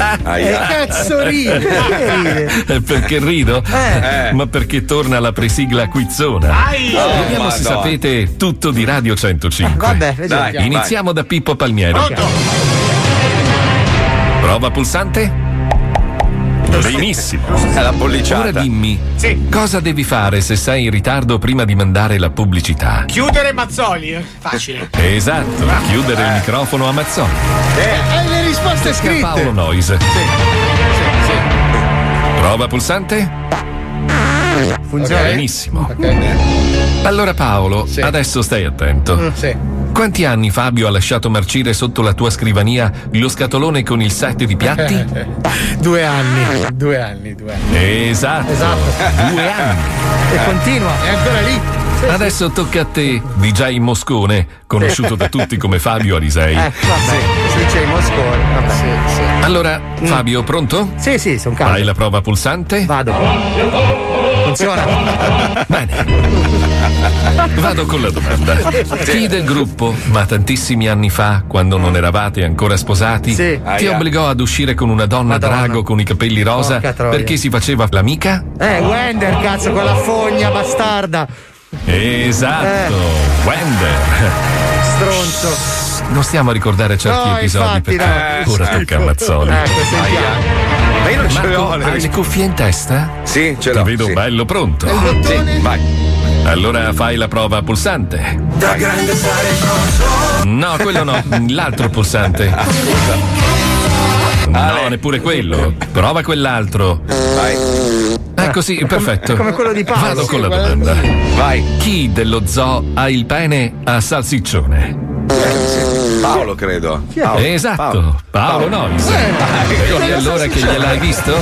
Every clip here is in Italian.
Che cazzo ride? Perché ride? Eh, Perché rido? Eh. Ma perché torna la presigla quizzona. Oh, Vediamo se Madonna. sapete tutto di Radio 105. Vabbè, vediamo. Dai, Iniziamo da Pippo Palmieri. Prova pulsante? Benissimo. È la polliciata. Ora dimmi, cosa devi fare se sei in ritardo prima di mandare la pubblicità? Chiudere Mazzoli, eh? facile. Esatto, chiudere il microfono a Mazzoni. Eh, le risposte a Paolo Noise. Prova pulsante? Funziona? Benissimo. Allora Paolo, adesso stai attento. Mm, sì. Quanti anni Fabio ha lasciato marcire sotto la tua scrivania lo scatolone con il set di piatti? due anni, due anni, due anni. Esatto. Due anni. E continua. È ancora lì. Adesso tocca a te, DJ Moscone, conosciuto da tutti come Fabio Arisei. Eh, vabbè, sì, c'è i Mosconi. Vabbè. Allora, Fabio, pronto? Sì, sì, sono calmo. Fai la prova pulsante? Vado. Funziona. Bene. Vado con la domanda. Chi del gruppo, ma tantissimi anni fa, quando non eravate ancora sposati, Sì. ti Aia. obbligò ad uscire con una donna Madonna. drago con i capelli rosa Porca troia. perché si faceva l'amica? Eh, Wender, cazzo, con la fogna bastarda. Esatto, Wender. Stronzo. Non stiamo a ricordare certi No, episodi infatti, perché no. ora tocca a Mazzoni. Ecco, sentiamo. Ma io non ce le ho. Marco, hai le cuffie in testa? Sì, ce Ti l'ho. vedo sì. bello pronto. Sì, vai. Allora fai la prova pulsante. Da grande stare grosso. No, quello no, l'altro pulsante. No, neppure quello. Prova quell'altro. Vai. Ecco sì, perfetto. come quello di Paolo. Vado Sì, con la domanda. Vai. Chi dello zoo ha il pene a salsiccione? Paolo, credo. Paolo. Esatto, Paolo, Nois. E allora che gliel'hai visto?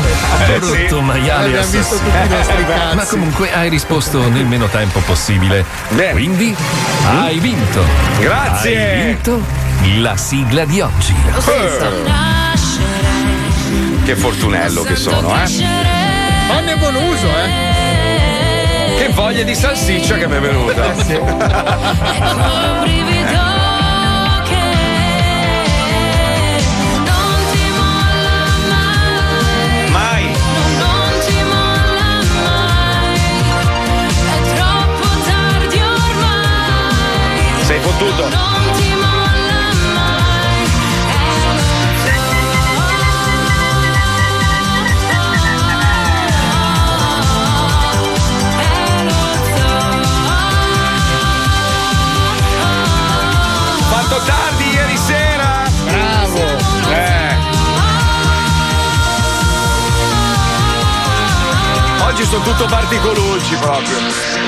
Brutto maiale Abbiamo visto assassino. tutti i nostri cazzi. Ma comunque hai risposto nel meno tempo possibile. Bene. Quindi hai vinto. Grazie. Hai vinto la sigla di oggi. Che fortunello che sono, eh. Fanne buon uso, eh. Che voglia di salsiccia che mi è venuta. Mai. Sei fottuto. Fatto tardi ieri sera. Bravo. Eh. Oggi sono tutto particolucci proprio.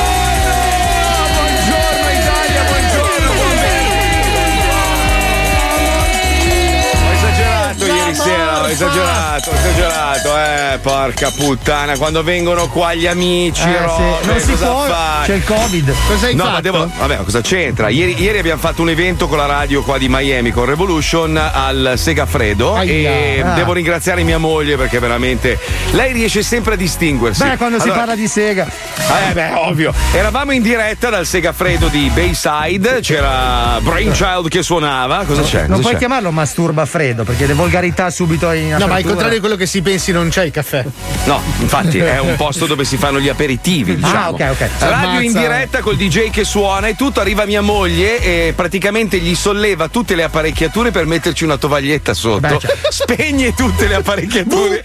Esagerato, esagerato, eh, porca puttana, quando vengono qua gli amici, Eh, robe. Non si può, fai? c'è il Covid. Cosa hai No, fatto? ma devo. Vabbè, cosa c'entra? Ieri, ieri abbiamo fatto un evento con la radio qua di Miami, con Revolution, al Segafredo. Aia. E Ah. devo ringraziare mia moglie perché veramente. Lei riesce sempre a distinguersi. Beh, quando si Allora- parla di sega. eh beh, ovvio. Eravamo in diretta dal Segafredo di Bayside, c'era Brainchild che suonava. Cosa c'è? Non Cosa puoi c'è? chiamarlo masturba freddo perché le volgarità subito in No, ma al apertura. contrario di quello che si pensi non c'è il caffè. No, infatti è un posto dove si fanno gli aperitivi. Diciamo. Ah, ok, ok. Radio in Ammazza. diretta col DJ che suona e tutto. Arriva mia moglie e praticamente gli solleva tutte le apparecchiature per metterci una tovaglietta sotto. Beh, cioè- Spegne tutte le apparecchiature.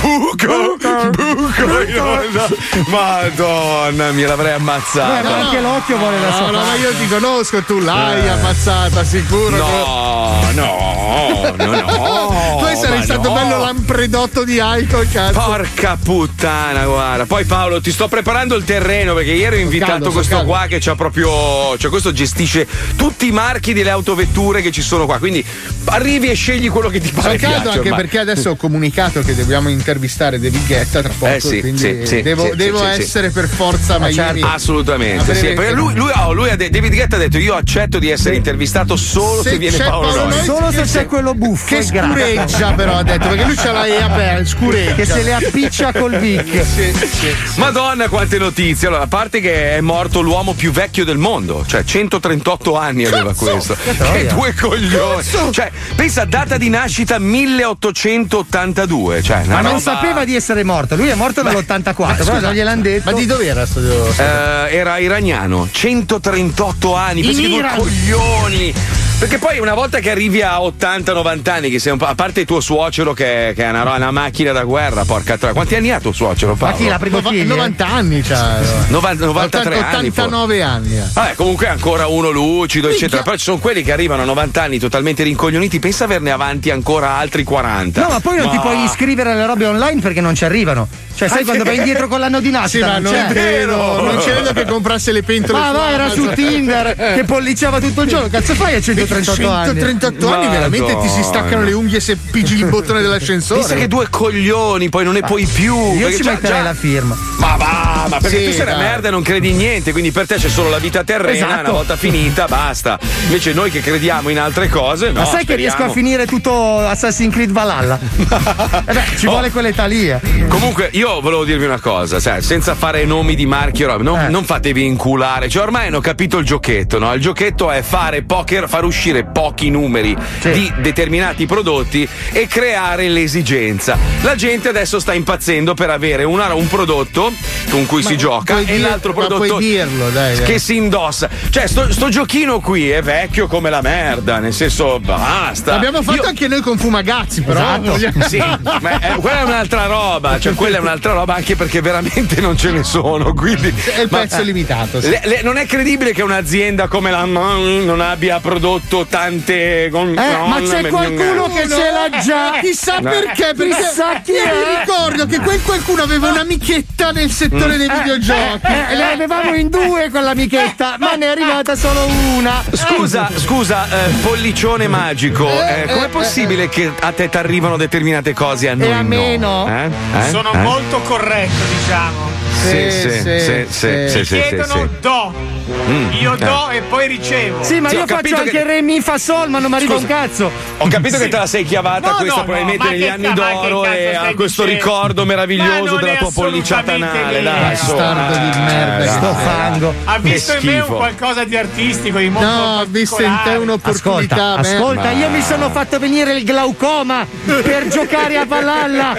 Buco! Buco! in onda. Madonna, mi l'avrei ammazzata. Guarda, anche l'occhio vuole la sua No, no, ma io ti conosco, tu l'hai ammazzata, sicuro. No, no, no, no. Tu sarai ma stato no. bello Manfredotto di alcol, cazzo. Porca puttana, guarda. Poi Paolo, ti sto preparando il terreno perché ieri ho invitato caldo, questo sono qua che c'ha proprio. Cioè, questo gestisce tutti i marchi delle autovetture che ci sono qua. Quindi arrivi e scegli quello che ti Sono pare. caldo piace anche ormai. perché adesso ho comunicato che dobbiamo intervistare David Guetta tra poco. Eh sì, quindi sì, devo, sì, devo sì, sì, essere per forza Ah, Miami. certo. Assolutamente, sì, perché lui, lui- oh, lui ha de- David Guetta ha detto io accetto di essere intervistato solo se, Se viene Paolo. Noyes, Solo se c'è quello buffo. Che scureggia, però ha detto, perché lui ce l'ha e aperta, scureggia. Che se le appiccia col Vic. Sì, sì. Madonna quante notizie. Allora, a parte che è morto l'uomo più vecchio del mondo, cioè 138 anni aveva questo. Che due coglioni. Cioè, pensa data di nascita 1882, cioè una Ma non roba- sapeva di essere morto. Lui è morto nell'84, però non gliel'hanno detto. Ma di dove era sto Eh, era iraniano, 138 anni, che due coglioni. Perché poi una volta che arrivi a 80-90 anni, che sei un po', a parte il tuo suocero che, che è una, una macchina da guerra, porca troia. Quanti anni ha tuo suocero? Ma Paolo? chi la prima Nova- figlia? 90 anni c'ha. 90 93 Ottanta- anni. forse. 89 anni. eh. Vabbè, comunque è ancora uno lucido, Minchia. eccetera. Però ci sono quelli che arrivano a 90 anni totalmente rincoglioniti. Pensa averne avanti ancora altri 40. No, ma poi non ti puoi iscrivere alle robe online perché non ci arrivano. Cioè, sai Ah, quando vai vero? indietro con l'anno di Sì, nascita? ma non c'è. credo, non credo che comprasse le pentole. Ma va, era su Amazon. Tinder che pollicciava tutto il giorno. Cazzo fai a 138 anni? 138 anni veramente ti si staccano le unghie se pigi il bottone dell'ascensore. Pensa che due coglioni, poi non ne puoi più. Io ci già- metterei già- la firma. Ma va, ma perché Sì, tu sei una dai. merda e non credi in niente, quindi per te c'è solo la vita terrena, Esatto. una volta finita, basta. Invece noi che crediamo in altre cose, no. Ma sai che riesco a speriamo. finire tutto Assassin's Creed Valhalla? Eh beh, ci Oh. vuole quell'età lì. eh. Comunque, io volevo dirvi una cosa, cioè, senza fare nomi di marchi, non, Eh. non fatevi inculare. Cioè, ormai hanno capito il giochetto, no? Il giochetto è fare poker, far uscire pochi numeri Sì. di determinati prodotti e creare l'esigenza. La gente adesso sta impazzendo per avere una- un prodotto con cui si gioca e dir- l'altro ma prodotto puoi dirlo, dai, dai. che si indossa. Cioè, sto, sto giochino qui è vecchio come la merda, nel senso, basta. L'abbiamo fatto Io- anche noi con Fumagazzi, però. Esatto. sì, ma eh, quella è un'altra roba, cioè quella è un'altra roba anche perché veramente non ce ne sono, quindi È il ma- pezzo limitato. sì. le- le- non è credibile che un'azienda come la MAN non abbia prodotto tante Eh, no, ma non c'è qualcuno che ce l'ha già. Chissà No. perché, perché Chissà chi è. mi ricordo che quel qualcuno aveva un'amichetta nel settore dei videogiochi. Eh, le avevamo in due con l'amichetta, ma ne è arrivata solo una. Scusa, scusa, eh, pollicione magico, eh, com'è possibile che a te ti arrivano determinate cose e a noi a me no? no. Eh? Eh? Sono Eh? molto corretto, diciamo. Sì, Sì, sì, sì, sì, sì. sì, sì, sì, Chiedono sì. do. Mm, Io eh. do e poi ricevo. Sì, ma Sì, io faccio anche che- re mi fa sol, ma non mi arriva un cazzo. Ho capito Sì. che te la sei chiavata No, questa no, no, probabilmente ma negli anni ca- d'oro e a questo dicendo? ricordo meraviglioso della tua polliciata anale. Dai. Bastardo di merda Eh, che Sto fango. Ha visto in me un qualcosa di artistico, di molto No, ho visto in te un'opportunità. Ascolta, merda. io mi sono fatto venire il glaucoma per giocare a Valhalla.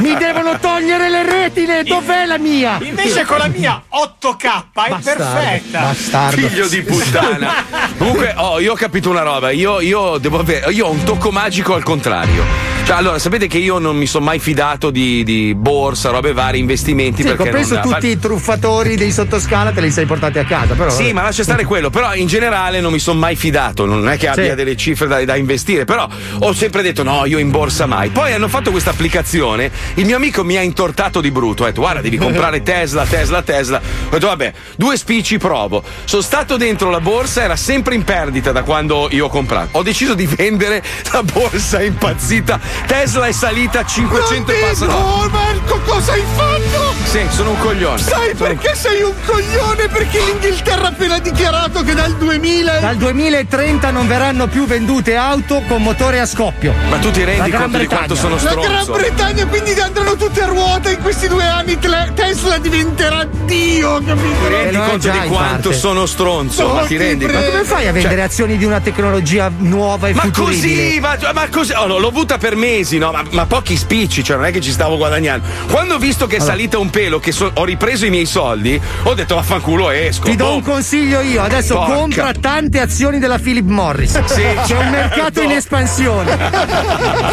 Mi devono togliere le retine. Dov'è la mia? Invece con la mia 8K è Bastardo. Figlio di puttana. Comunque, oh, io ho capito una roba. Io, io devo avere. Io ho un tocco magico al contrario. Cioè, allora, sapete che io non mi sono mai fidato di, di borsa, robe varie, investimenti. Sì, perché compreso non, tutti i truffatori dei sottoscala te li sei portati a casa, però. Sì, ma lascia stare quello. Però in generale non mi sono mai fidato. Non è che abbia Sì. delle cifre da, da investire. Però ho sempre detto no, io in borsa mai. Poi hanno fatto questa applicazione. Il mio amico mi ha intortato di brutto. Ha detto guarda, devi comprare Tesla, Tesla, Tesla. Ho detto vabbè, due spicci provo. Sono stato dentro la borsa, era sempre in perdita da quando io ho comprato. Ho deciso di vendere la borsa impazzita. Tesla è salita a 500 e passa. No, Marco, cosa hai fatto? Sì, sono un coglione. Sai Sono- perché sei un coglione? Perché l'Inghilterra ha appena dichiarato che dal 2000 Dal 2030 non verranno più vendute auto con motore a scoppio. Ma tu ti rendi conto di quanto Bretagna. sono la Gran stronzo? Bretagna quindi andranno tutte a ruota in questi due anni Tesla diventerà Dio, Ti capito? rendi lo è conto di in quanto parte. sono stronzo? No, ma ti rendi prego. Ma come fai a vendere azioni di una tecnologia nuova e Ma così, ma, ma così, oh, no, l'ho avuta per mesi, no? Ma, ma pochi spicci, cioè non è che ci stavo guadagnando. Quando ho visto che è salita un pelo, che so- ho ripreso i miei soldi, ho detto vaffanculo esco. Ti do Boh. un consiglio io, adesso Porca. compra tante azioni della Philip Morris. Sì, C'è un mercato in certo. espansione.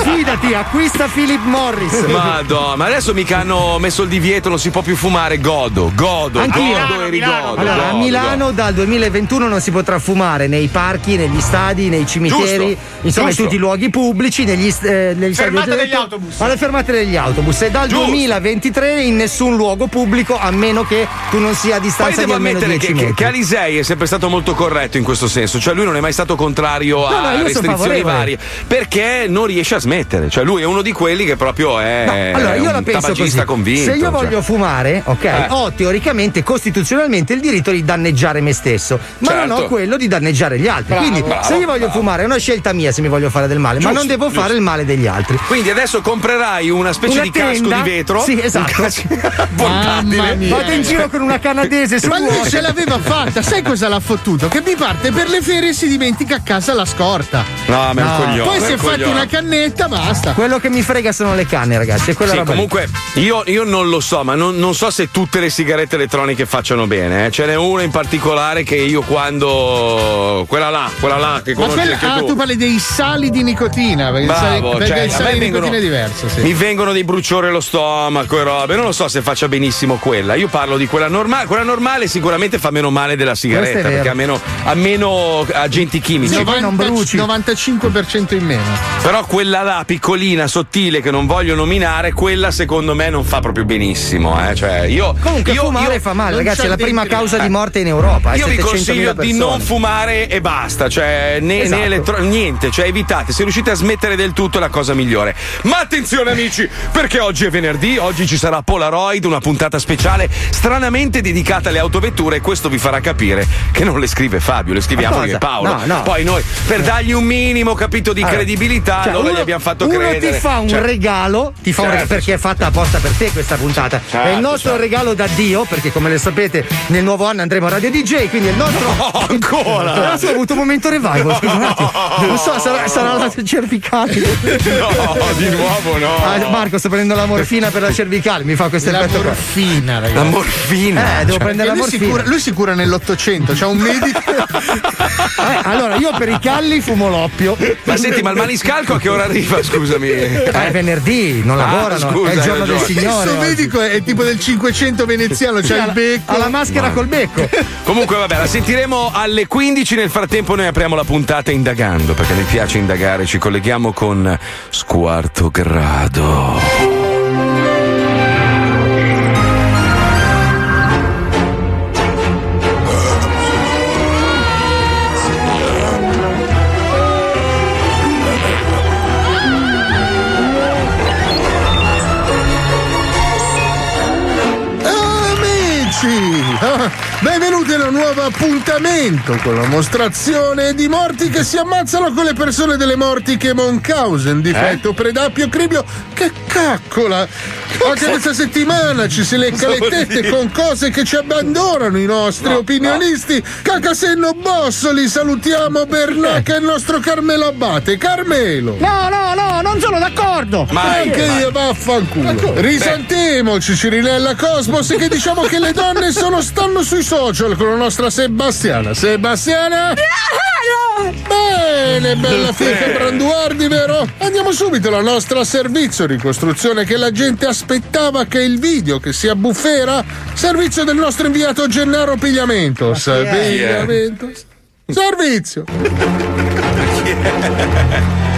Fidati, acquista Philip Morris. Madonna, ma adesso mica hanno messo il divieto, non si può più fumare. Godo, godo, Anch'io. godo e rigodo. Allora, a Milano dal 2021 non si potrà fumare nei parchi, negli stadi, nei cimiteri, Giusto, insomma in giusto. tutti i luoghi pubblici, negli, eh, negli stadi Fermate del- degli autobus. Alle fermate degli autobus e dal Giusto. 2023 in nessun luogo pubblico a meno che tu non sia a Poi distanza di devo almeno ammettere 10 che, che, metri. che Alisei è sempre stato molto corretto in questo senso, cioè lui non è mai stato contrario No, a no, restrizioni varie, perché non riesce a smettere, cioè lui è uno di quelli che proprio è No, allora io un la penso tabagista così. convinto. Se io cioè. voglio fumare, ok, Eh. ho teoricamente, costituzionalmente il diritto di danneggiare me stesso, ma non Certo. ho quello di danneggiare gli altri. Bravo, Quindi, bravo, se io voglio bravo. fumare, è una scelta mia se mi voglio fare del male, ma Giusto, non devo giusto. fare il male degli altri. Quindi adesso comprerai una specie Una di casco tenda? di vetro. Sì, esatto. Casco portatile. Vado in giro con una canadese Ma lui ce l'aveva fatta, sai cosa l'ha fottuto? Che mi parte per le ferie e si dimentica a casa la scorta. No, ma è un coglione. Poi si è fatto coglione. una cannetta, basta. Quello che mi frega sono le canne, ragazzi. È quella Sì, roba comunque io, io non lo so, ma non, non so se tutte le sigarette elettroniche facciano bene. eh. Ce n'è una in particolare che io quando. quella là, quella là che Ma conosci quella, anche ah, tu. tu parli dei sali di nicotina, perché, sali- Bravo, perché cioè, sale me di vengono- nicotina è diverso, sì. Mi vengono dei bruciori allo stomaco e robe. Non lo so se faccia benissimo quella. Io parlo di quella normale. Quella normale sicuramente fa meno male della sigaretta perché ha meno, ha meno agenti chimici. Sì, poi non bruci. 95% in meno. Però quella là, piccolina, sottile, che non voglio nominare, quella secondo me non fa proprio benissimo. Eh. Cioè, io, Comunque io, fumare io- fa male, non ragazzi, è la prima dentro- causa Eh. di morte in Europa. eh, Io vi 700.000 consiglio di non fumare e basta, cioè né, Esatto. né elettro- niente, cioè evitate, se riuscite a smettere del tutto è la cosa migliore. Ma attenzione amici, perché oggi è venerdì, oggi ci sarà Polaroid, una puntata speciale stranamente dedicata alle autovetture e questo vi farà capire che non le scrive Fabio, le scriviamo io e? Paolo. No, no. Poi noi per dargli un minimo capito di Allora, credibilità, cioè, allora uno- gli abbiamo fatto uno credere. ti fa un Cioè, regalo, ti fa un Certo, regalo perché è fatta apposta per te questa puntata. è Certo, il nostro certo. regalo da Dio, perché come le sapete, nel nuovo anno andremo a Radio DJ, quindi è il nostro. No, ancora! Adesso ho avuto un momento revival, scusa un attimo. Non so, sarà, sarà la cervicale. No, di nuovo no. Ah, Marco, sto prendendo la morfina per la cervicale, mi fa questo La effetto qua. morfina, ragazzi. La morfina. Eh, devo Cioè, prendere la lui, si morfina. cura, lui si cura nell'Ottocento, c'è un medico. Eh, allora, io per i calli fumo l'oppio. Ma senti, ma il maniscalco a che ora arriva? Scusami. Eh, è venerdì, non Ah, lavorano, scusa, è il giorno del. Signore. Questo medico è, tipo del 500 veneziano, c'ha Sì, il ha la- becco. Ha la maschera col becco. Comunque, vabbè, la sentiremo alle 15. Nel frattempo, noi apriamo la puntata indagando perché mi piace indagare. Ci colleghiamo con Squarto Grado. Benvenuti a un nuovo appuntamento con la mostrazione di morti che si ammazzano con le persone delle morti che Monkhausen, difetto, predappio, cribio. Che caccola! Anche questa settimana ci si lecca le tette con cose che ci abbandonano i nostri opinionisti. Cacasenno Bossoli, salutiamo Bernacca e il nostro Carmelo Abate. Carmelo! No, no, no, non sono d'accordo. Ma Anche io vaffanculo. Risantiamoci, Cirinella Cosmos, che diciamo che le donne sono stanno sui social con la nostra Sebastiana. Sebastiana? Bene, bella fica Branduardi, vero? Andiamo subito alla nostra servizio ricostruzione che la gente aspettava che il video che sia buffera. Servizio del nostro inviato Gennaro Pigliamentos. Pigliamentos. Servizio.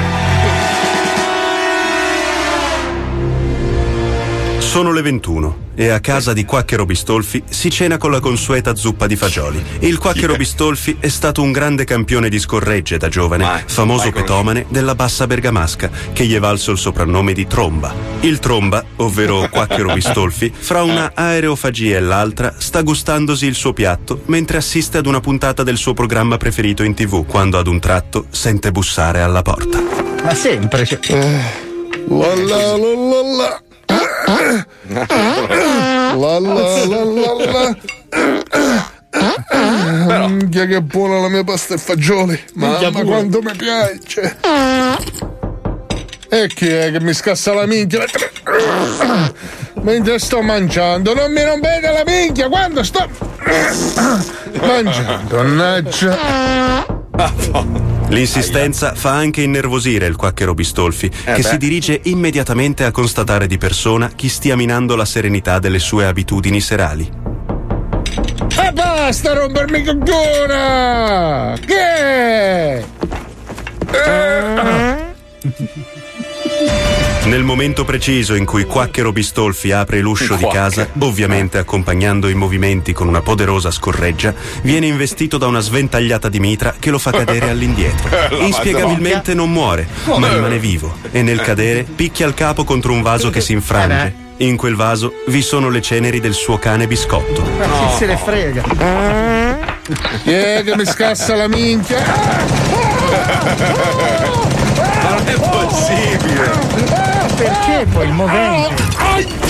Sono le 21 e a casa di Quacchero Bistolfi si cena con la consueta zuppa di fagioli. Il Quacchero Bistolfi è stato un grande campione di scorregge da giovane, famoso petomane della bassa bergamasca, che gli è valso il soprannome di Tromba. Il Tromba, ovvero Quacchero Bistolfi, fra una aerofagia e l'altra sta gustandosi il suo piatto mentre assiste ad una puntata del suo programma preferito in tv, quando ad un tratto sente bussare alla porta. Ma sempre. cioè- La la la la la. La la la. Minchia che buona la mia pasta e fagioli. Mamma quanto mi piace. E chi è che mi scassa la minchia? Mentre sto mangiando, non mi rompete la minchia quando sto mangiando, mannaggia. L'insistenza fa anche innervosire il quacchero Bistolfi, che beh. si dirige immediatamente a constatare di persona chi stia minando la serenità delle sue abitudini serali. E basta rompermi cogliona! Che è? Eh. Nel momento preciso in cui Quacchero Bistolfi apre l'uscio di casa, ovviamente accompagnando i movimenti con una poderosa scorreggia, viene investito da una sventagliata di mitra che lo fa cadere all'indietro. Inspiegabilmente non muore, ma rimane vivo e nel cadere picchia il capo contro un vaso che si infrange. In quel vaso vi sono le ceneri del suo cane biscotto. Chi se ne frega? È che mi scassa la minchia? Non è possibile! Perché poi il movente?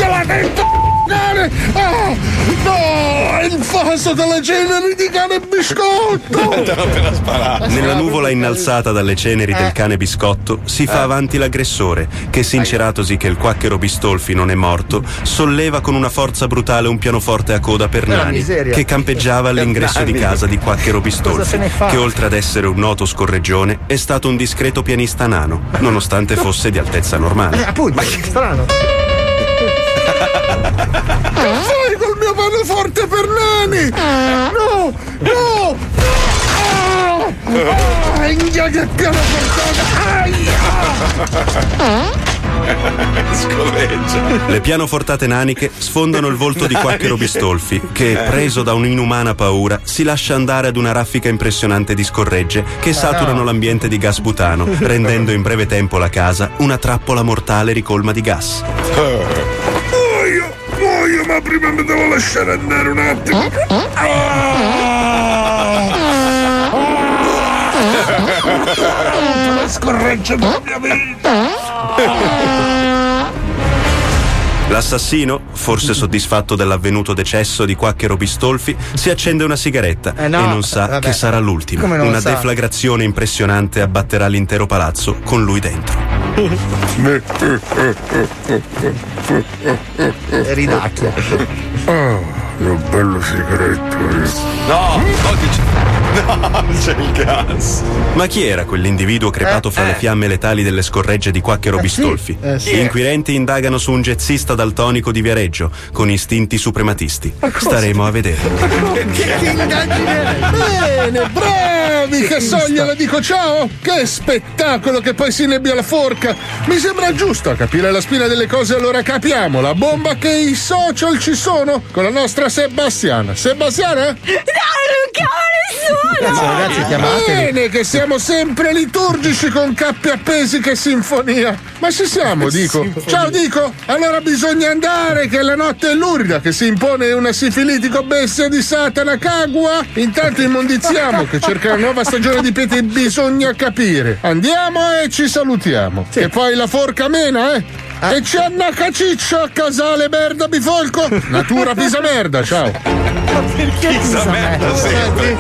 La dentro! Cane! Ah, no! È il delle ceneri di cane biscotto! Nella nuvola innalzata dalle ceneri del cane biscotto si fa avanti l'aggressore, che sinceratosi che il quacchero Bistolfi non è morto, solleva con una forza brutale un pianoforte a coda per nani, che campeggiava all'ingresso di casa di quacchero Bistolfi, che oltre ad essere un noto scorreggione è stato un discreto pianista nano, nonostante fosse di altezza Eh, normale. appunto, strano. Fai col mio pianoforte per nani! No! No! Ah! Ah, India che pianoforte! Aia! Scorreggia. Le pianofortate naniche sfondano il volto di Quacchero Bistolfi, che, preso da un'inumana paura, si lascia andare ad una raffica impressionante di scorregge che saturano l'ambiente di gas butano, rendendo in breve tempo la casa una trappola mortale ricolma di gas. Ma prima mi devo lasciare andare un attimo! Ah! Scorreggia della mia vita! L'assassino, forse soddisfatto dell'avvenuto decesso di Quacchero Bistolfi, si accende una sigaretta Eh no, e non sa vabbè. che sarà l'ultima. Una sa? deflagrazione impressionante abbatterà l'intero palazzo con lui dentro. Ridacchia. Ah, che bello sigaretto! No, no, che c'è. No, c'è il gas. Ma chi era quell'individuo crepato fra le fiamme letali delle scorregge di Quacchero Bistolfi? eh sì. Gli inquirenti indagano su un jazzista daltonico di Viareggio con istinti suprematisti. Staremo a vedere. Bene, bravi! Che so, gliela dico ciao! Che spettacolo che poi si nebbia la forca! Mi sembra giusto a capire la spina delle cose, allora capiamo la bomba che i social ci sono con la nostra Sebastiana. Sebastiana? No, non chiamo nessuno! Cazzo, ragazzi, chiamateli. Bene, che siamo sempre liturgici con cappi appesi che sinfonia. Ma ci siamo, dico. Ciao, dico. Allora bisogna andare, che la notte è lurida, che si impone una sifilitico bestia di Satana Kagua. Intanto immondiziamo, che cerca una nuova stagione di peti bisogna capire. Andiamo e ci salutiamo. E poi la forca mena, eh? E c'è Anna Caciccio a casale merda bifolco. Natura pisa merda, ciao. Perché Pisa merda sempre.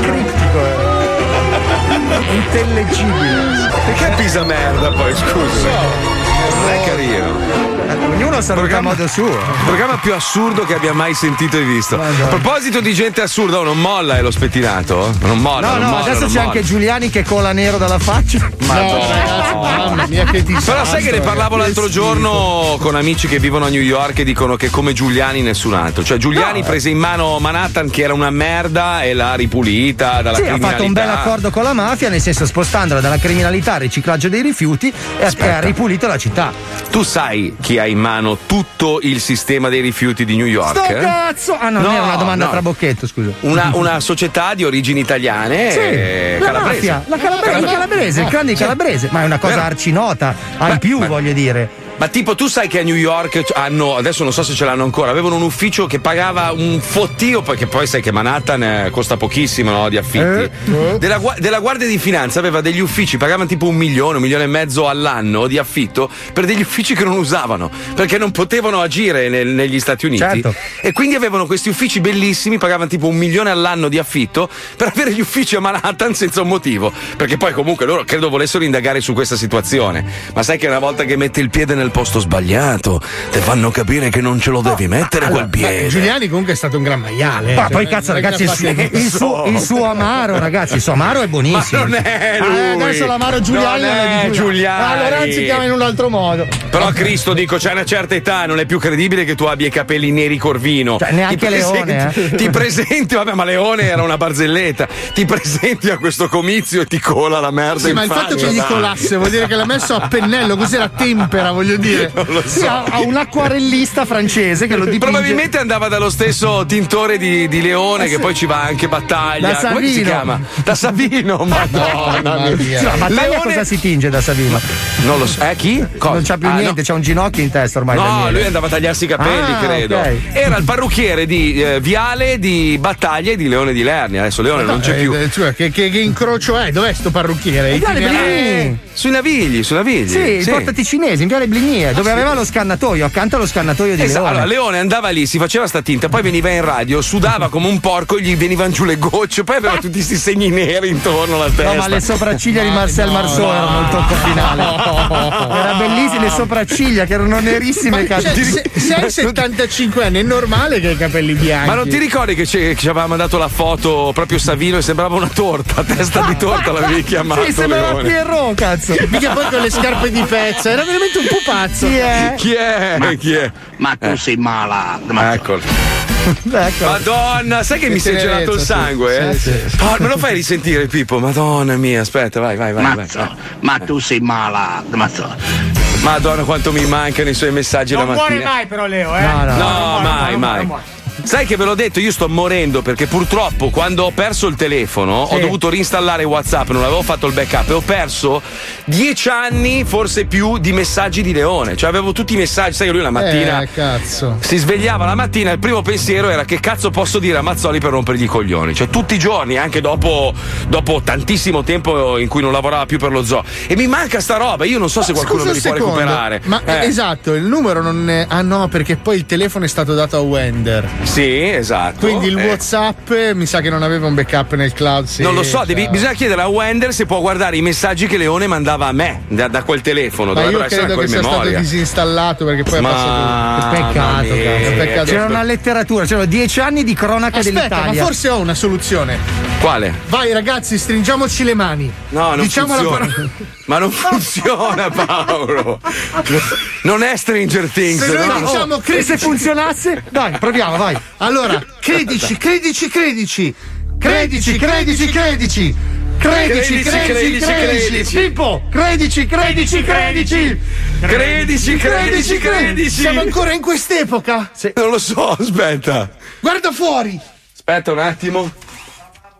Criptico, eh. Intellegibile. Perché pisa merda poi, scusa? Non è carino. Ognuno saluta a Programma- modo suo. Il programma più assurdo che abbia mai sentito e visto. A proposito di gente assurda, oh, non molla eh, lo spettinato? Non molla, No, non no, molla, adesso c'è molla. anche Giuliani che cola nero dalla faccia. Mamma mia, che ti Però sai che ne parlavo l'altro giorno con amici che vivono a New York e dicono che come Giuliani nessun altro. Cioè Giuliani prese in mano Manhattan che era una merda e l'ha ripulita dalla Sì, ha criminalità. fatto un bel accordo con la mafia, nel senso spostandola dalla criminalità al riciclaggio dei rifiuti e ha, e ha ripulito la città. Tu sai chi ha in mano tutto il sistema dei rifiuti di New York? Sto eh? cazzo! Ah, no, non No, era una domanda no. trabocchetto, scusa. Una, una società di origini italiane Sì, e la calabrese. mafia, la calabrese, il calabrese, il clan di calabrese, ma è una cosa arcinota, in Beh, più, ma- voglio dire. Ma tipo, tu sai che a New York hanno, adesso non so se ce l'hanno ancora, avevano un ufficio che pagava un fottio, perché poi sai che Manhattan eh, costa pochissimo no, di affitti. Eh? Della, gua- della Guardia di Finanza aveva degli uffici, pagavano tipo un milione, un milione e mezzo all'anno di affitto per degli uffici che non usavano, perché non potevano agire nel- negli Stati Uniti. Certo. E quindi avevano questi uffici bellissimi, pagavano tipo un milione all'anno di affitto per avere gli uffici a Manhattan senza un motivo. Perché poi comunque loro credo volessero indagare su questa situazione. Ma sai che una volta che mette il piede nel posto sbagliato, te fanno capire che non ce lo devi mettere quel Beh, piede. Giuliani comunque è stato un gran maiale. Ma eh, poi cioè, cazzo non è ragazzi il fatto- il suo- il suo amaro ragazzi il suo amaro è buonissimo Ma non è lui. Eh, adesso l'amaro Giuliani Non non è di Giuliani. allora si chiama in un altro modo Però Cristo dico, c'è una certa età, non è più credibile che tu abbia i capelli neri corvino. Cioè, neanche Ti presenti- Leone, eh. Ti presenti, vabbè, ma Leone era una barzelletta. Ti presenti a questo comizio e ti cola la merda Sì, in ma il fatto che gli colasse vuol dire che l'ha messo a pennello, così la tempera, voglio dire. Non lo Sì, so. ha, ha un acquarellista francese che lo dipinge Probabilmente andava dallo stesso tintore di, di Leone, che poi ci va anche battaglia. Da Come si Savino. chiama? Da Savino, madonna mia. Sì, ma Battaglia Leone- cosa si tinge da Savino? Non lo so. Eh, chi? Cosa? Non c'ha più Ah, no. niente, c'ha un ginocchio in testa ormai. No, Daniele. lui andava a tagliarsi i capelli, Ah, credo. ok. Era il parrucchiere di eh, Viale, di Battaglia e di Leone di Lernia. Adesso Leone non c'è Eh, più. eh, cioè, che, che- che incrocio è? Dov'è sto parrucchiere? Viale Itinerante? Blini. Sui navigli, sui navigli. Sì, il portati cinese in Viale Blignie, dove aveva lo scannatoio, accanto allo scannatoio di Esatto, Leone. allora Leone andava lì, si faceva sta tinta, poi veniva in radio, sudava come un porco, gli venivano giù le gocce, poi aveva tutti questi segni neri intorno alla testa. No, ma le sopracciglia di Marcel Marceau erano il tocco finale. Era bellissime le sopracciglia che erano nerissime. Cioè, cazzo. se, se hai 75 anni è normale che hai i capelli bianchi. Ma non ti ricordi che ci, aveva mandato la foto proprio Savino e sembrava una torta, testa di torta l'avevi chiamato Sì, sembrava Leone. Pierrot, cazzo. Mica poi con le scarpe di pezza, era veramente un pupazzo. Chi è? Chi è? Chi è? Ma tu sei malato. Ma Eccolo. Ecco. Madonna, sai che, Che mi si è gelato il sì. sangue? eh? Sì, Oh, me lo fai risentire, Pippo? Madonna mia, aspetta, vai, vai, vai. vai. Mazzo, ma tu sei malato. Mazzo. Madonna, quanto mi mancano i suoi messaggi Non la muore mattina. mai però Leo, eh? No, no. No, Non muore, mai, non muore, mai. Sai che ve l'ho detto, io sto morendo perché purtroppo quando ho perso il telefono ho dovuto reinstallare WhatsApp, non avevo fatto il backup e ho perso dieci anni, forse più, di messaggi di Leone. Cioè avevo tutti i messaggi, sai che lui la mattina Eh, cazzo. si svegliava la mattina e il primo pensiero era che cazzo posso dire a Mazzoli per rompergli i coglioni. Cioè tutti i giorni, anche dopo, dopo tantissimo tempo in cui non lavorava più per lo zoo. E mi manca sta roba, io non so se qualcuno me li può recuperare. Ma Eh, esatto, il numero non è. Ah no, perché poi il telefono è stato dato a Wender. Sì, esatto. Quindi il Eh. WhatsApp mi sa che non aveva un backup nel cloud. sì, Non lo so, devi- ciao. bisogna chiedere a Wender se può guardare i messaggi che Leone mandava a me da, da quel telefono. Ma io Dovrebbero essere credo ancora che in sia stato memoria. disinstallato perché poi Ma- è passato. Peccato. Peccato. C'era una letteratura, c'erano dieci anni di cronaca Aspetta, ma dell'Italia. forse ho una soluzione. Quale? Vai ragazzi, stringiamoci le mani. No, non Diciamo la funziona. parola- Ma non funziona, Paolo. Non è Stranger Things. Se noi no. diciamo E se funzionasse? Dai, proviamo, vai. Allora, credici, credici, credici. Credici, credici, credici. Credici, Credici, credici, credici, credici. credici. Pippo, credici, credici, credici. Credici, credici, credici. Siamo ancora in quest'epoca? Non lo so, aspetta. Guarda fuori. Aspetta un attimo.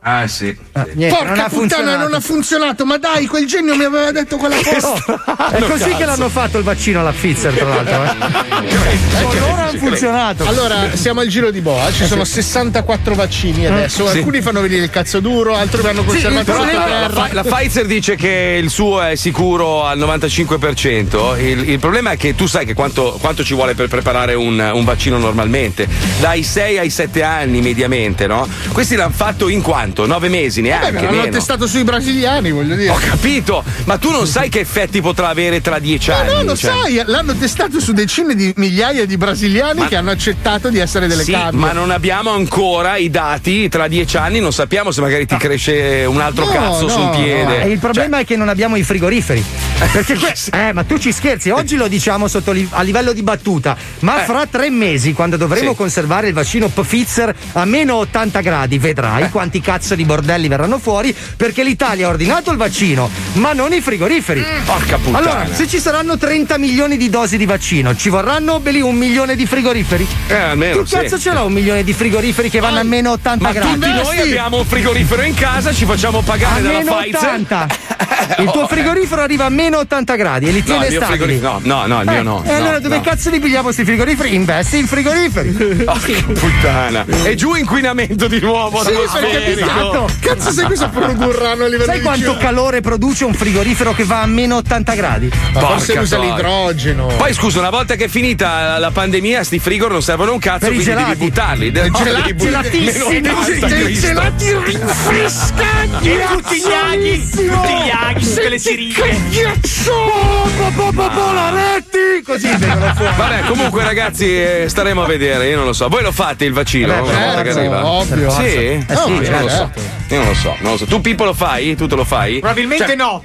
Ah, sì. Niente, Porca non ha puttana, funzionato. non ha funzionato. Ma dai, quel genio mi aveva detto quella cosa. È così che l'hanno fatto il vaccino alla Pfizer, tra l'altro. Eh. Loro hanno funzionato. Allora, siamo al giro di boa, ci sono 64 vaccini adesso, Sì. alcuni fanno venire il cazzo duro, altri vanno conservati Però sotto la, la, terra. la Pfizer dice che il suo è sicuro al 95%. Il, il problema è che tu sai che quanto, quanto ci vuole per preparare un, un vaccino normalmente? Dai 6 ai 7 anni mediamente, no? Questi l'hanno fatto in quanto? 9 mesi, Beh, neanche ma l'hanno testato sui brasiliani, voglio dire. Ho capito, ma tu non sai che effetti potrà avere tra 10 Ma anni. no, lo cioè. sai, l'hanno testato su decine di migliaia di brasiliani che hanno accettato di essere delle Sì, cavie. ma non abbiamo ancora i dati tra dieci anni, non sappiamo se magari ti cresce un altro No, cazzo no, sul piede. E il problema è che non abbiamo i frigoriferi. Perché que- eh, ma tu ci scherzi, oggi lo diciamo sotto li- a livello di battuta, ma Eh. fra tre mesi, quando dovremo Sì. conservare il vaccino Pfizer a meno 80 gradi, Eh. vedrai quanti cazzo di bordelli verranno fuori, perché l'Italia ha ordinato il vaccino, ma non i frigoriferi. Mm. Porca puttana. Allora, se ci saranno 30 milioni di dosi di vaccino, ci vorranno belli un milione di frigoriferi? Eh, almeno Che sì. cazzo ce l'ha un milione di frigoriferi che vanno a meno 80 Ma gradi? tutti noi abbiamo un frigorifero in casa, ci facciamo A pagare dalla meno Pfizer. 80. Il tuo frigorifero arriva a meno 80 gradi e li No, tiene mio stabili. No, no, no, il Eh, mio no. E allora no, dove no. cazzo li pigliamo questi frigoriferi? Investi in frigoriferi. Porca puttana. E giù inquinamento di nuovo Sì, perché. Esatto. Cazzo, sai cosa produrranno a livello Sai di quanto CO2? calore produce un frigorifero che va a meno 80 gradi? Ma forse Porca usa troia. l'idrogeno. Poi scusa, una volta che è finita la pandemia, sti frigor non servono un cazzo, Per quindi gelati. devi buttarli. I No, gelati, devi gelatissimi. meno 80 Dei Cristo. gelati rinfrescanti. Tutti gli aghi, tutti gli aghi, tutte le siringhe. Ghiaccio! Po, la rettile! così vengono fuori. Vabbè, comunque, ragazzi, eh, staremo a vedere. Io non lo so. Voi lo fate il vaccino? Beh, una volta che certo, arriva? ovvio. Sì? Eh sì, io non lo so. Certo. Io non lo so, non lo so. Tu, Pippo, lo fai? Tu te lo fai? Probabilmente Cioè, no.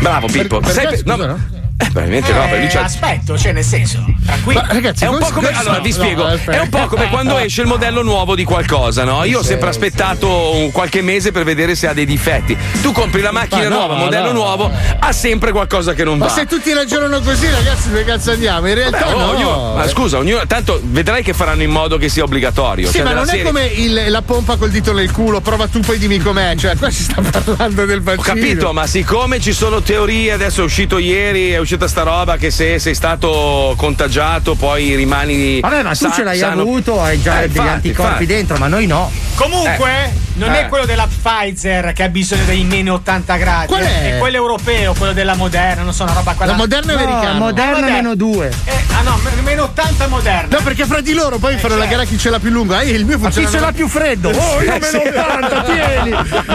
Bravo, Pippo. Per- Sai perché, pe- no, no? Eh, probabilmente no, perché lui Eh, aspetto, cioè nel senso, tranquillo. Ma ragazzi, È un po' come. Allora, vi no, spiego. aspetta. È un po' come quando esce il modello nuovo di qualcosa, no? Io ho sempre aspettato un qualche mese per vedere se ha dei difetti. Tu compri la macchina Ma no, nuova, modello no. nuovo, ha sempre qualcosa che non Ma va. se tutti ragionano così, ragazzi, dove cazzo andiamo? In realtà Beh, oh, no. ognuno- ma scusa, ognuno, tanto vedrai che faranno in modo che sia obbligatorio. Sì, Cioè, ma non serie- è come il- la pompa col dito nel culo, prova tu poi dimmi com'è. Cioè, qua si sta parlando del vaccino. Ho capito, ma siccome ci sono teorie, adesso è uscito ieri, è uscita sta roba che se sei stato contagiato poi rimani. Vabbè, ma tu sa- ce l'hai sano. avuto, hai già Eh, degli infatti, anticorpi infatti. dentro, ma noi no. Comunque, non Eh. è quello della Pfizer che ha bisogno dei meno 80 gradi. Qual è? quello europeo, quello della Moderna, non so, una roba quella. La moderna No, americana. moderna Moderna. meno due. Eh, ah no, me- meno 80 moderna. No, perché fra di loro poi fanno la gara chi ce l'ha più lungo. Ah, il mio Ma chi funziona. ce l'ha più freddo? Oh, io meno 80, tieni!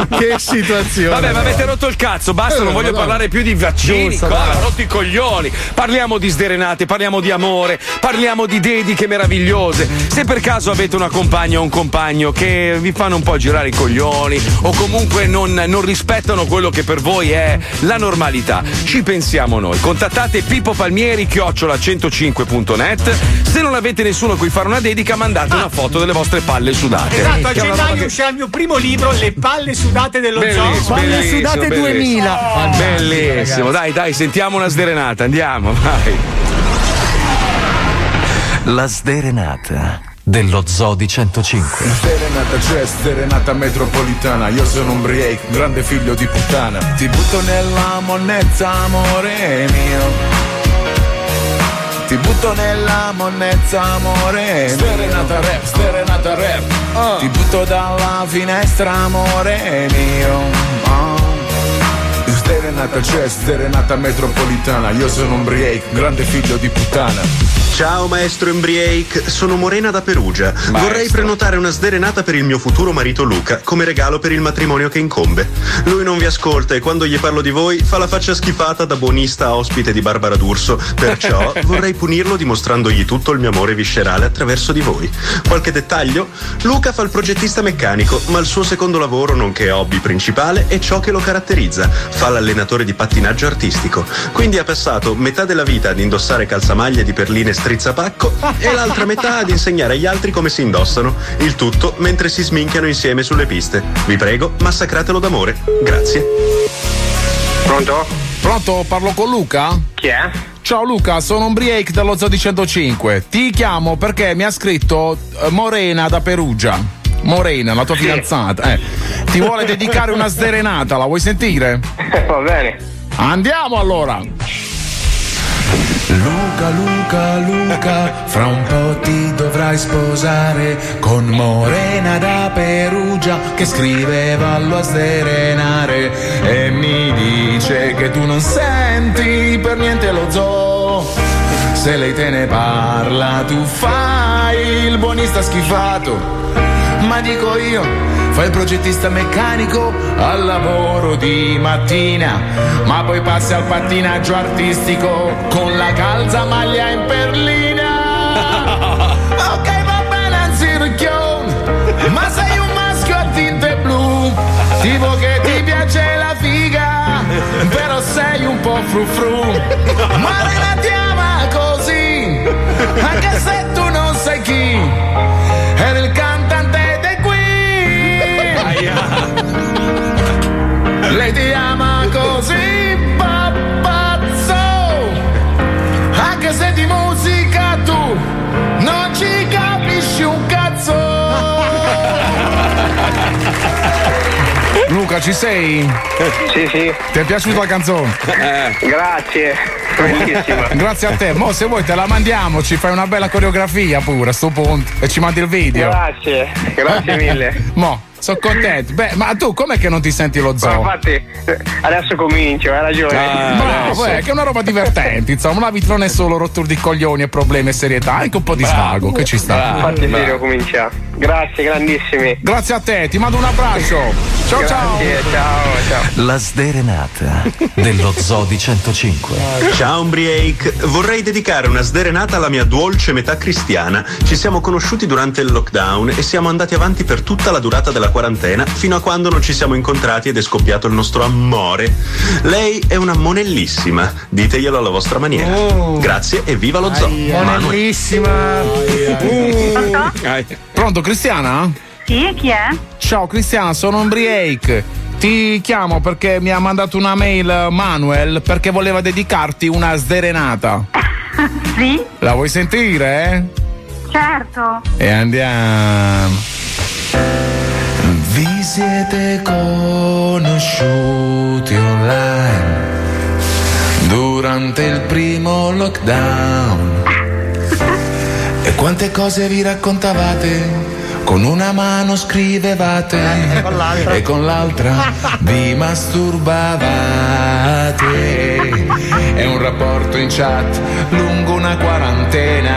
Che situazione. Vabbè, ma avete rotto il cazzo, basta, Eh, non voglio madonna. parlare più di vaccini. Giusto, Cosa? dai. Rotti i coglioni. Parliamo di sderenate, parliamo di amore, parliamo di dediche meravigliose. Se per caso avete una compagna o un compagno che vi fanno un po' girare i coglioni o comunque non, non rispettano quello che per voi è la normalità, ci pensiamo noi. Contattate Pippo Palmieri, chiocciola 105.net. Se non avete nessuno a cui fare una dedica, mandate una foto delle vostre palle sudate. Esatto, a gennaio che- uscirà il mio primo libro, Le palle sudate dello Bellissimo, zoo. Palle bellissimo, sudate bellissimo. 2000. Bellissimo, dai, dai, sentiamo una sderenata, andiamo, vai. La sderenata dello Zoo di 105. Serenata c'è, serenata metropolitana Io sono un break, grande figlio di puttana Ti butto nella monnezza, amore mio ti butto nella monnezza, amore Serenata rap, serenata rap Ti butto dalla finestra, amore mio Oh. Serenata c'è, serenata metropolitana. Io sono un break, grande figlio di puttana Ciao maestro Embriake, sono Morena da Perugia. Vorrei prenotare una sderenata per il mio futuro marito Luca come regalo per il matrimonio che incombe. Lui non vi ascolta e quando gli parlo di voi fa la faccia schifata da buonista ospite di Barbara D'Urso. Perciò vorrei punirlo dimostrandogli tutto il mio amore viscerale attraverso di voi. Qualche dettaglio? Luca fa il progettista meccanico, ma il suo secondo lavoro, nonché hobby principale, è ciò che lo caratterizza. Fa l'allenatore di pattinaggio artistico. Quindi ha passato metà della vita ad indossare calzamaglie di perline strizzapacco e l'altra metà ad insegnare agli altri come si indossano. Il tutto mentre si sminchiano insieme sulle piste. Vi prego, massacratelo d'amore. Grazie. Pronto? Pronto? Parlo con Luca? Chi è? Ciao Luca, sono un break dello Zoo di 105. Ti chiamo perché mi ha scritto eh, Morena da Perugia. Morena, la tua fidanzata. Eh. Ti vuole dedicare una sderenata, la vuoi sentire? Va bene. Andiamo allora! Luca, Luca, Luca, fra un po' ti dovrai sposare con Morena da Perugia che scrive vallo a serenare e mi dice che tu non senti per niente lo zoo. Se lei te ne parla tu fai il buonista schifato. Ma dico io, fai il progettista meccanico al lavoro di mattina, ma poi passi al pattinaggio artistico con la calza maglia in perlina. Ok, va bene, anzi ricchione, ma sei un maschio a tinte blu, tipo che ti piace la figa, però sei un po' frufru. Ma Lena ti ama così, anche se tu non sai chi. Lei ti ama così, papazzo. Anche se di musica tu non ci capisci un cazzo. Luca, ci sei? Sì, sì. Ti è piaciuta la canzone? Grazie. Bellissima. Grazie a te. Mo se vuoi te la mandiamo, ci fai una bella coreografia pure a sto punto e ci mandi il video. Grazie, grazie mille. Mo, sono contento. Beh, ma tu com'è che non ti senti lo Ma zoo? infatti, adesso comincio, hai ragione. Ah, Bravo, eh, che è una roba divertente, insomma, la vita non è solo rottura di coglioni e problemi e serietà, anche un po' di svago, che ci sta. Infatti sì, devo cominciare. Grazie, grandissimi. Grazie a te, ti mando un abbraccio. Ciao ciao. Grazie, ciao, ciao. La sderenata dello Zodi 105. Ciao Umbriake, vorrei dedicare una sderenata alla mia dolce metà cristiana. Ci siamo conosciuti durante il lockdown e siamo andati avanti per tutta la durata della quarantena fino a quando non ci siamo incontrati ed è scoppiato il nostro amore. Lei è una monellissima, diteglielo alla vostra maniera. Grazie e viva lo zoo. Monellissima. Pronto, Cristiana? Sì, chi è? Ciao Cristiana, sono Umbriake. Ti chiamo perché mi ha mandato una mail Manuel perché voleva dedicarti una sderenata. Sì, La vuoi sentire? certo. E andiamo. Siete conosciuti online durante il primo lockdown. E quante cose vi raccontavate? Con una mano scrivevate e con l'altra vi masturbavate. È un rapporto in chat lungo una quarantena,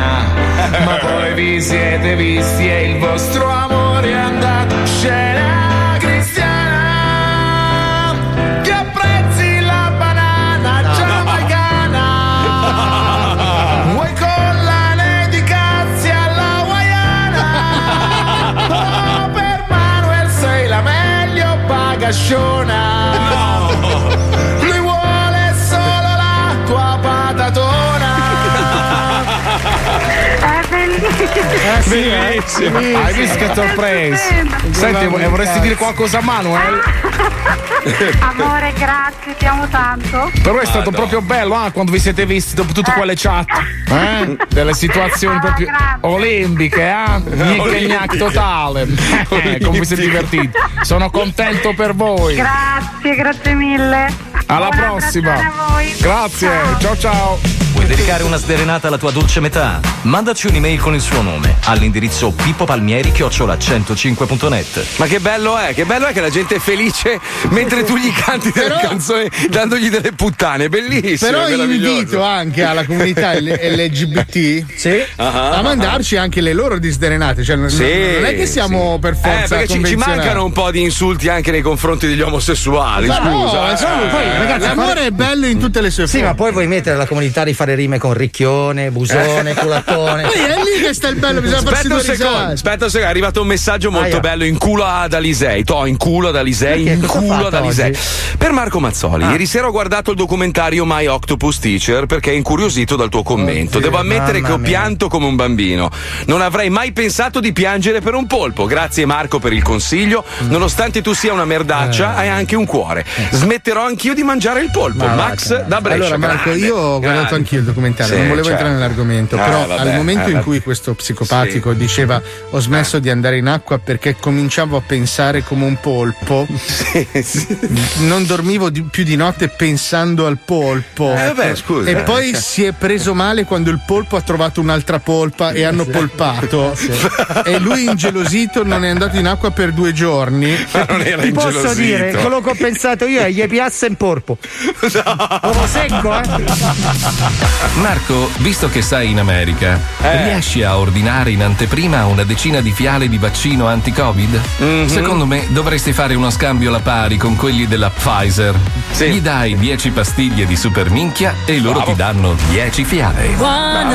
ma poi vi siete visti e il vostro amore è andato in scena. Bagasciona. Lui bellissimo. Hai visto che sorpresa? Senti, vo- vorresti dire qualcosa a Manuel? Amore, grazie, ti amo tanto. Però è stato proprio bello ah, quando vi siete visti dopo tutte quelle chat, eh? Delle situazioni proprio olimpiche, eh? Gnac totale. Eh, come vi siete divertiti. Sono contento per voi. Grazie, grazie mille. Alla Buon prossima. abbraccione a voi. Grazie, ciao ciao. Vuoi dedicare una sderenata alla tua dolce metà? Mandaci un'email con il suo nome all'indirizzo pippopalmieri-105.net. Ma che bello è, che bello è che la gente è felice mentre tu gli canti delle Però- canzoni dandogli delle puttane, bellissimo. Però invito anche alla comunità LGBT Ah, a mandarci anche le loro disderenate. Cioè, non, Sì, non è che siamo per Eh, forza perché ci, mancano un po' di insulti anche nei confronti degli omosessuali. Ma no, scusa. solo- eh. poi, ragazzi, l'amore è bello in tutte le sue Sì, forme. ma poi vuoi mettere la comunità di fare rime con ricchione, busone, culattone. Poi è lì che sta il bello, bisogna farsi Aspetta un due secondo, risate. aspetta un secondo, è arrivato un messaggio molto Aia. bello in culo ad Alisei. To, in culo ad Alisei, Perché? in Cosa culo ad Alisei. Per Marco Mazzoli, ieri sera ho guardato il documentario My Octopus Teacher perché è incuriosito dal tuo commento. Oddio, Devo ammettere che ho mia. pianto come un bambino. Non avrei mai pensato di piangere per un polpo. Grazie Marco per il consiglio. Mm. Nonostante tu sia una merdaccia, hai anche un cuore. Smetterò anch'io di mangiare il polpo. Eh. Ma Max vacca. da Brescia. Allora, Marco, grande, io ho guardato grande. anch'io il documentario, Sì, non volevo certo. entrare nell'argomento, Eh, però vabbè, al momento eh, in cui questo psicopatico Sì. diceva ho smesso di andare in acqua perché cominciavo a pensare come un polpo, non dormivo di- più di notte pensando al polpo. Eh, vabbè, scusa. E poi si è preso male quando il polpo ha trovato un'altra polpa e hanno polpato. E lui ingelosito non è andato in acqua per due giorni. Ma non era Ti posso dire, quello che ho pensato io è gli piazza in porpo. Uomo secco, eh? Marco, visto che sei in America, Eh. riesci a ordinare in anteprima una decina di fiale di vaccino anti-Covid? Mhm. Secondo me dovresti fare uno scambio alla pari con quelli della Pfizer. Sì. Gli dai 10 pastiglie di super minchia e loro ti danno 10 fiale. Ah,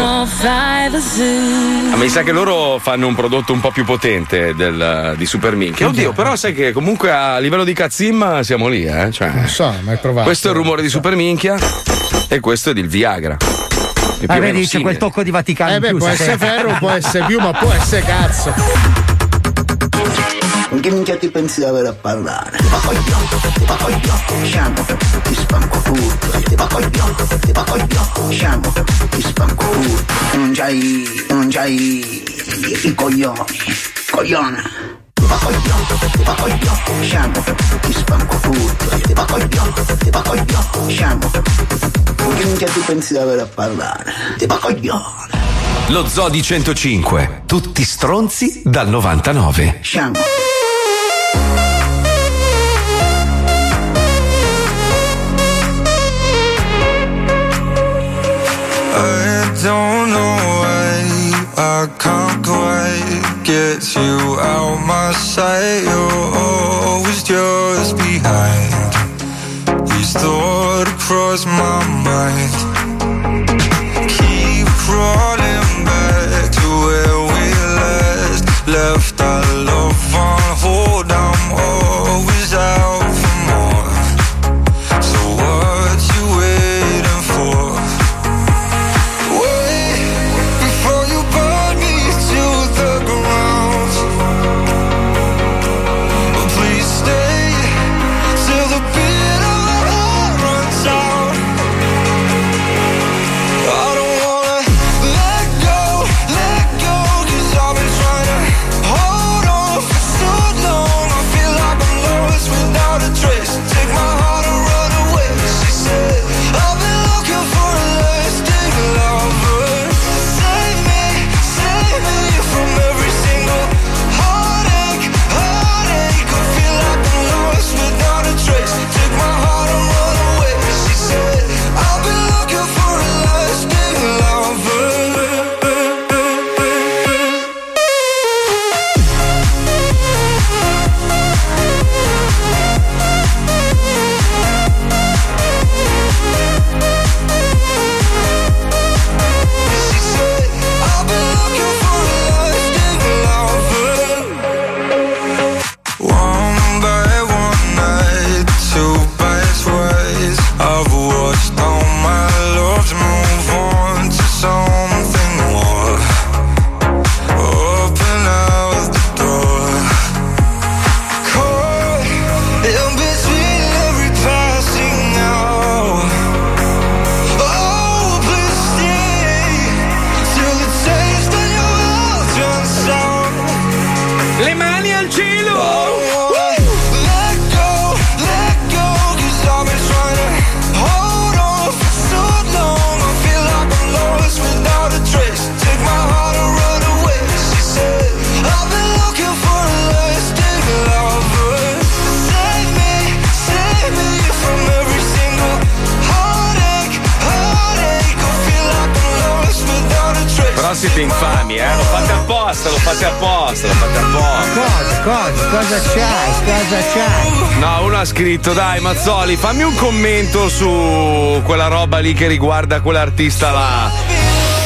Mi sa che loro fanno un prodotto un po' più potente del- di Super Minchia. Oddio, però sai che comunque a livello di cazzimma siamo lì, eh? Cioè, Non so, ma hai provato. questo è il rumore di Super Minchia e questo è del Viagra. Più Ah, o meno vedi, c'è quel tocco di Vaticano. Eh in beh, più, può essere ferro, può essere più, ma può essere cazzo. Con che minchia ti pensi di avere a parlare? Ti va coglione, ti va coglione, sciamo, ti spanco tutto, ti va coglione, ti va coglione, sciamo, ti spanco tutto. Non c'hai, non c'hai i, i coglioni, coglione. Ti va coglione, ti va coglione, sciamo, ti spanco tutto, ti va coglione, ti va coglione, sciamo. Minchia tu pensi di avere a parlare? Tipo coglione. Lo Zoo di 105. Tutti stronzi dal 99. Sciamo. I don't know why I can't quite get you out my sight. You're cross my mind. Fammi un commento su quella roba lì che riguarda quell'artista là.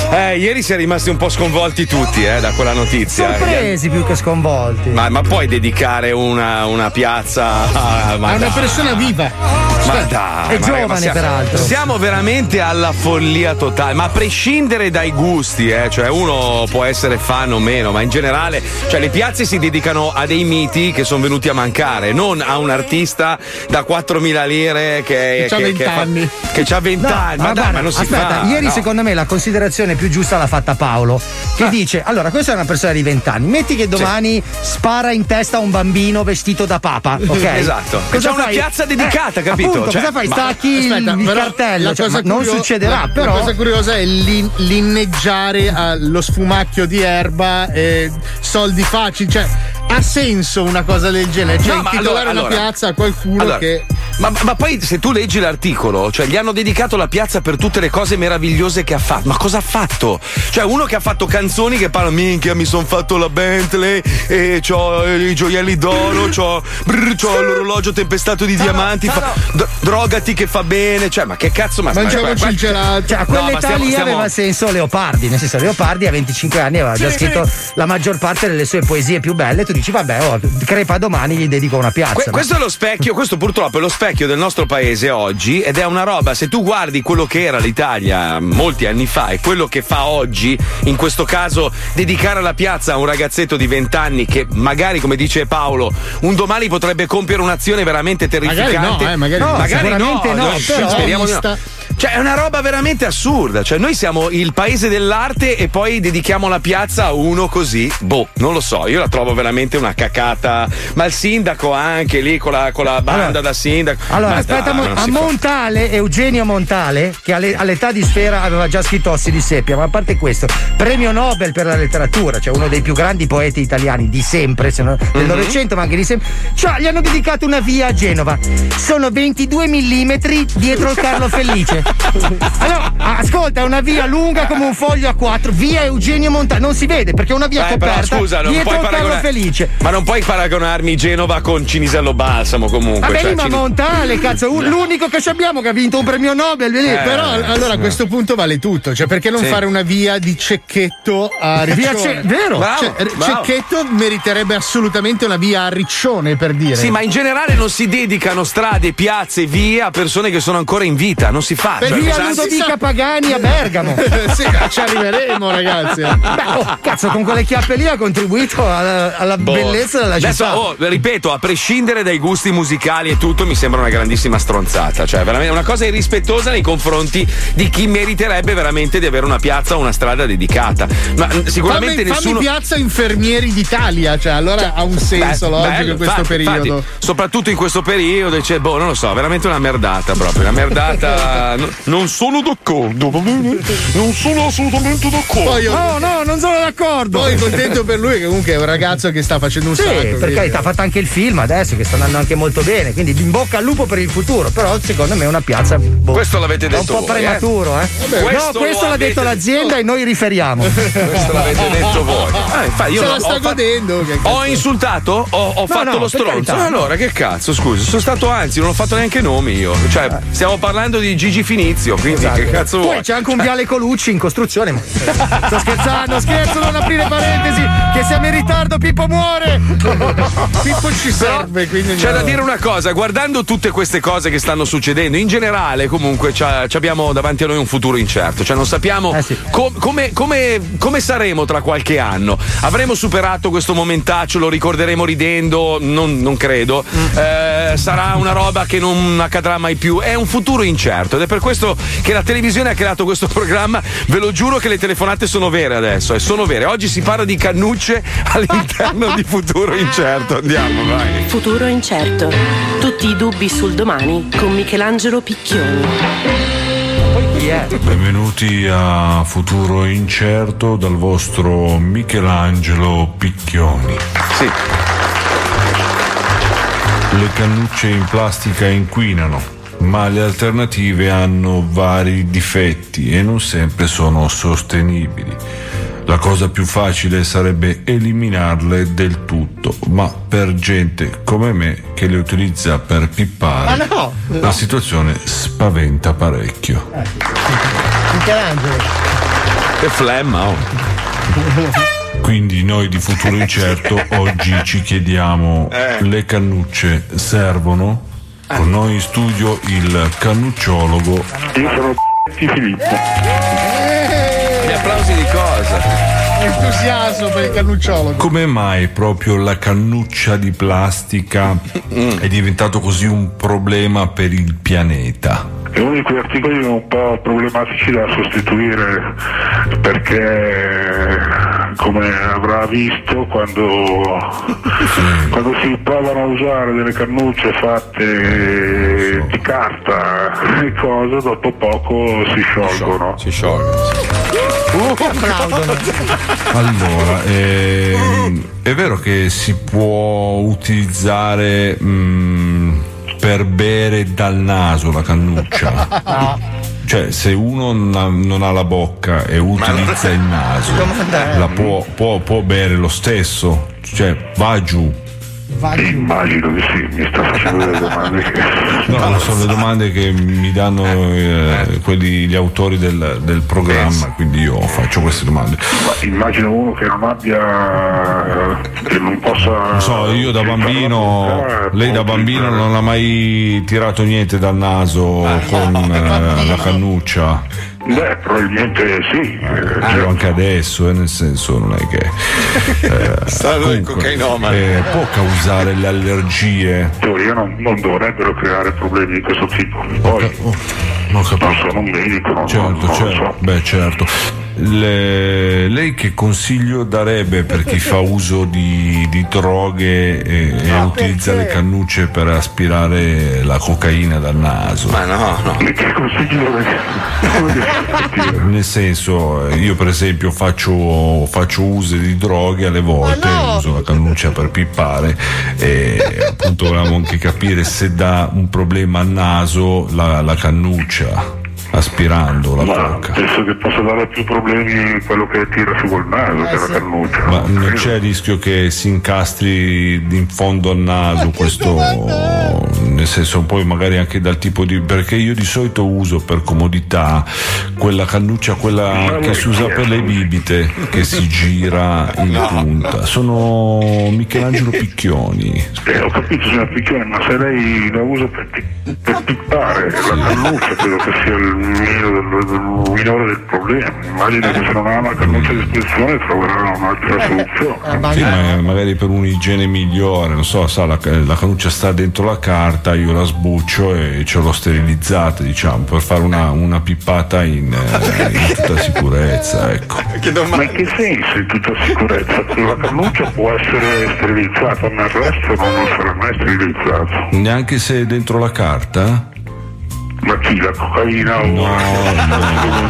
Eh, ieri si è rimasti un po' sconvolti tutti, eh, da quella notizia. Sorpresi più che sconvolti. Ma, ma puoi dedicare una, una piazza a, È una persona viva. Ma dai, È ma giovane, ma siamo, peraltro. Siamo veramente alla follia totale, ma a prescindere dai gusti, eh, cioè uno può essere fan o meno, ma in generale, cioè le piazze si dedicano a dei miti che sono venuti a mancare, non a un artista da 4.000 lire che, Che c'ha 20 fa- anni. che ha 20 No, anni, ma, dai, guarda, ma non si aspetta, fa. ieri no. secondo me la considerazione più giusta l'ha fatta Paolo, che dice: Allora, questa è una persona di 20 anni, metti che domani spara in testa a un bambino vestito da papa, ok? Esatto. C'è una piazza dedicata, capito? Appunto, Cioè, cosa fai? Stacchi il, Aspetta, il però cartello, cioè, ma non succederà, la, però. La cosa curiosa è l'in- l'inneggiare allo sfumacchio di erba e soldi facili. Cioè, ha senso una cosa del genere? Cioè, No, intitolare allora- una allora- piazza a qualcuno Allora, che. Ma, ma poi se tu leggi l'articolo, cioè gli hanno dedicato la piazza per tutte le cose meravigliose che ha fatto. Ma cosa ha fatto? Cioè, uno che ha fatto canzoni che parla, minchia, mi son fatto la Bentley, e c'ho i gioielli d'oro, c'ho, brr, c'ho l'orologio tempestato di diamanti, fa- d- drogati che fa bene. Cioè, ma che cazzo, ma Mangiamoci ma- il gelato. Cioè, a No, quell'età ma stiamo- lì stiamo- aveva senso Leopardi, nel senso Leopardi a 25 anni aveva già Sì, scritto sì. la maggior parte delle sue poesie più belle, tu dici vabbè, oh, crepa domani gli dedico una piazza. Que- ma- questo è lo specchio, questo purtroppo è lo specchio del nostro paese oggi ed è una roba, se tu guardi quello che era l'Italia molti anni fa e quello che fa oggi, in questo caso dedicare la piazza a un ragazzetto di 20 anni che magari, come dice Paolo, un domani potrebbe compiere un'azione veramente terrificante. Magari no, eh, magari no. sicuramente no, però- speriamo di no. Cioè, è una roba veramente assurda. Cioè, noi siamo il paese dell'arte e poi dedichiamo la piazza a uno così. Boh, non lo so, io la trovo veramente una cacata. Ma il sindaco anche lì con la, con la banda Allora- da sindaco. Allora, Ma aspetta, mo- non a si fa. Montale, Eugenio Montale, che alle- all'età di Sfera aveva già scritto Ossi di Seppia, ma a parte questo, premio Nobel per la letteratura, cioè uno dei più grandi poeti italiani di sempre, se non- del Mhm. Novecento, ma anche di sempre. Cioè, gli hanno dedicato una via a Genova. Sono 22 mm dietro il Carlo Felice. Allora, ascolta, è una via lunga come un foglio a quattro, via Eugenio Montale, non si vede perché è una via Eh, però coperta. scusa, non dietro puoi paragonare. Felice. Ma non puoi paragonarmi Genova con Cinisello Balsamo comunque. Vabbè, cioè, ma Cini- Montale, cazzo, un- l'unico che ci abbiamo che ha vinto un premio Nobel, lì. Eh, Però allora a questo punto vale tutto, cioè perché non Sì. fare una via di cecchetto a Riccione? Ce- vero. Bravo, Cioè, bravo. cecchetto meriterebbe assolutamente una via a Riccione per dire. Sì, ma in generale non si dedicano strade, piazze, vie a persone che sono ancora in vita, non si fa. Per Cioè, via Ludovica Pagani a Bergamo. sì, ci arriveremo, ragazzi. Beh, oh, cazzo, con quelle chiappe lì ha contribuito alla, alla Boh. bellezza della Adesso, città. oh, ripeto, a prescindere dai gusti musicali e tutto, mi sembra una grandissima stronzata. Cioè, veramente una cosa irrispettosa nei confronti di chi meriterebbe veramente di avere una piazza o una strada dedicata. Ma sicuramente fammi, nessuno. fammi piazza Infermieri d'Italia, cioè allora ha un senso Beh, logico bello, in questo infatti, periodo. infatti, soprattutto in questo periodo, cioè, boh, non lo so, veramente una merdata proprio. Una merdata. no- non sono d'accordo, va bene? Non sono assolutamente d'accordo. Poi No, no, non sono d'accordo. Poi contento per lui che comunque è un ragazzo che sta facendo un Sì, sacco. per carità, ha fatto anche il film adesso che sta andando anche molto bene, quindi in bocca al lupo per il futuro, però secondo me è una piazza boh, Questo l'avete è un detto po' voi, prematuro, eh. Vabbè, questo no, questo l'ha detto l'azienda e noi riferiamo. Questo l'avete detto voi. Ah, infatti, io Se no- la sta ho fatto- godendo. che Ho insultato? Ho, ho fatto no, lo stronzo? carità. allora, che cazzo, scusi, sono stato anzi, non ho fatto neanche nomi io. Cioè, stiamo parlando di Gigi Finizio, quindi che cazzo Poi vuoi? c'è anche un viale Colucci in costruzione. Ma... Sto scherzando, scherzo, non aprire parentesi, che siamo in ritardo, Pippo muore. Pippo ci serve, quindi C'è da dire una cosa, guardando tutte queste cose che stanno succedendo, in generale comunque abbiamo davanti a noi un futuro incerto, cioè non sappiamo Eh sì. com- come, come- come saremo tra qualche anno. Avremo superato questo momentaccio, lo ricorderemo ridendo, non, non credo, Mm. Eh, sarà una roba che non accadrà mai più, è un futuro incerto ed è per questo che la televisione ha creato questo programma, ve lo giuro che le telefonate sono vere adesso, e sono vere. Oggi si parla di cannucce all'interno di futuro incerto, andiamo, vai. Futuro incerto. Tutti i dubbi sul domani con Michelangelo Picchioni. Benvenuti a Futuro Incerto dal vostro Michelangelo Picchioni. Sì. Le cannucce in plastica inquinano, ma le alternative hanno vari difetti e non sempre sono sostenibili. La cosa più facile sarebbe eliminarle del tutto, ma per gente come me che le utilizza per pippare, no! la situazione spaventa parecchio. Che flemma, oh. Quindi noi di Futuro Incerto oggi ci chiediamo le cannucce servono? Con noi in studio il cannucciologo Io sono Filippo. Applausi di cosa? Entusiasmo per il cannucciolo. Come mai proprio la cannuccia di plastica è diventato così un problema per il pianeta? È uno di quegli articoli un po' problematici da sostituire perché come avrà visto quando, quando si provano a usare delle cannucce fatte di carta e cose dopo poco si sciolgono. Si sciolgono. Allora, ehm, è vero che si può utilizzare mm, per bere dal naso la cannuccia? Cioè, se uno non ha, non ha la bocca e utilizza il naso, la può, può- può bere lo stesso? Cioè, va giù. Immagino di sì, mi sta facendo delle domande che... No, no, sono le domande che mi danno eh, quelli, gli autori del, del programma, quindi io faccio queste domande. Immagino uno che non abbia... che non possa... Non so, io da bambino, lei da bambino non ha mai tirato niente dal naso con eh, la cannuccia. Beh, probabilmente sì. Ah, io anche adesso, eh, nel senso non è che. eh, cocainomane. eh, può causare le allergie. In teoria non, non dovrebbero creare problemi di questo tipo. Poi Non capisco. non sono un medico, non, Certo, non lo certo. so. Beh, certo. Le- lei che consiglio darebbe per chi fa uso di, di droghe e, e utilizza le cannucce per aspirare la cocaina dal naso? Ma no, no. Che consiglio Nel senso, io per esempio faccio, faccio uso di droghe alle volte, uso la cannuccia per pippare e appunto volevamo anche capire se dà un problema al naso la, la cannuccia. Aspirando la Ma cocca. penso che possa dare più problemi quello che tira su col naso, che è la cannuccia. Ma non c'è il rischio che si incastri in fondo al naso questo, nel senso poi magari anche dal tipo di... perché io di solito uso per comodità quella cannuccia, quella che si usa per le bibite, che si gira in punta. Sono Michelangelo Picchioni. Eh, ho capito signor Picchione, ma se lei la usa per, pi- per pippare la cannuccia, credo che sia il, meno del- del- minore del problema. Immagino che se non ha una cannuccia a disposizione troverà un'altra soluzione. Sì, ma magari per un'igiene migliore, non so, sa, la, la cannuccia sta dentro la carta, io la sbuccio e ce l'ho sterilizzata, diciamo, per fare una, una pippata in, eh, in tutta sicurezza, ecco. Ma in che senso in tutta sicurezza? La cannuccia può essere sterilizzata, ma il resto non sarà mai sterilizzato. Neanche se è dentro la carta? Ma chi, la cocaina o... No,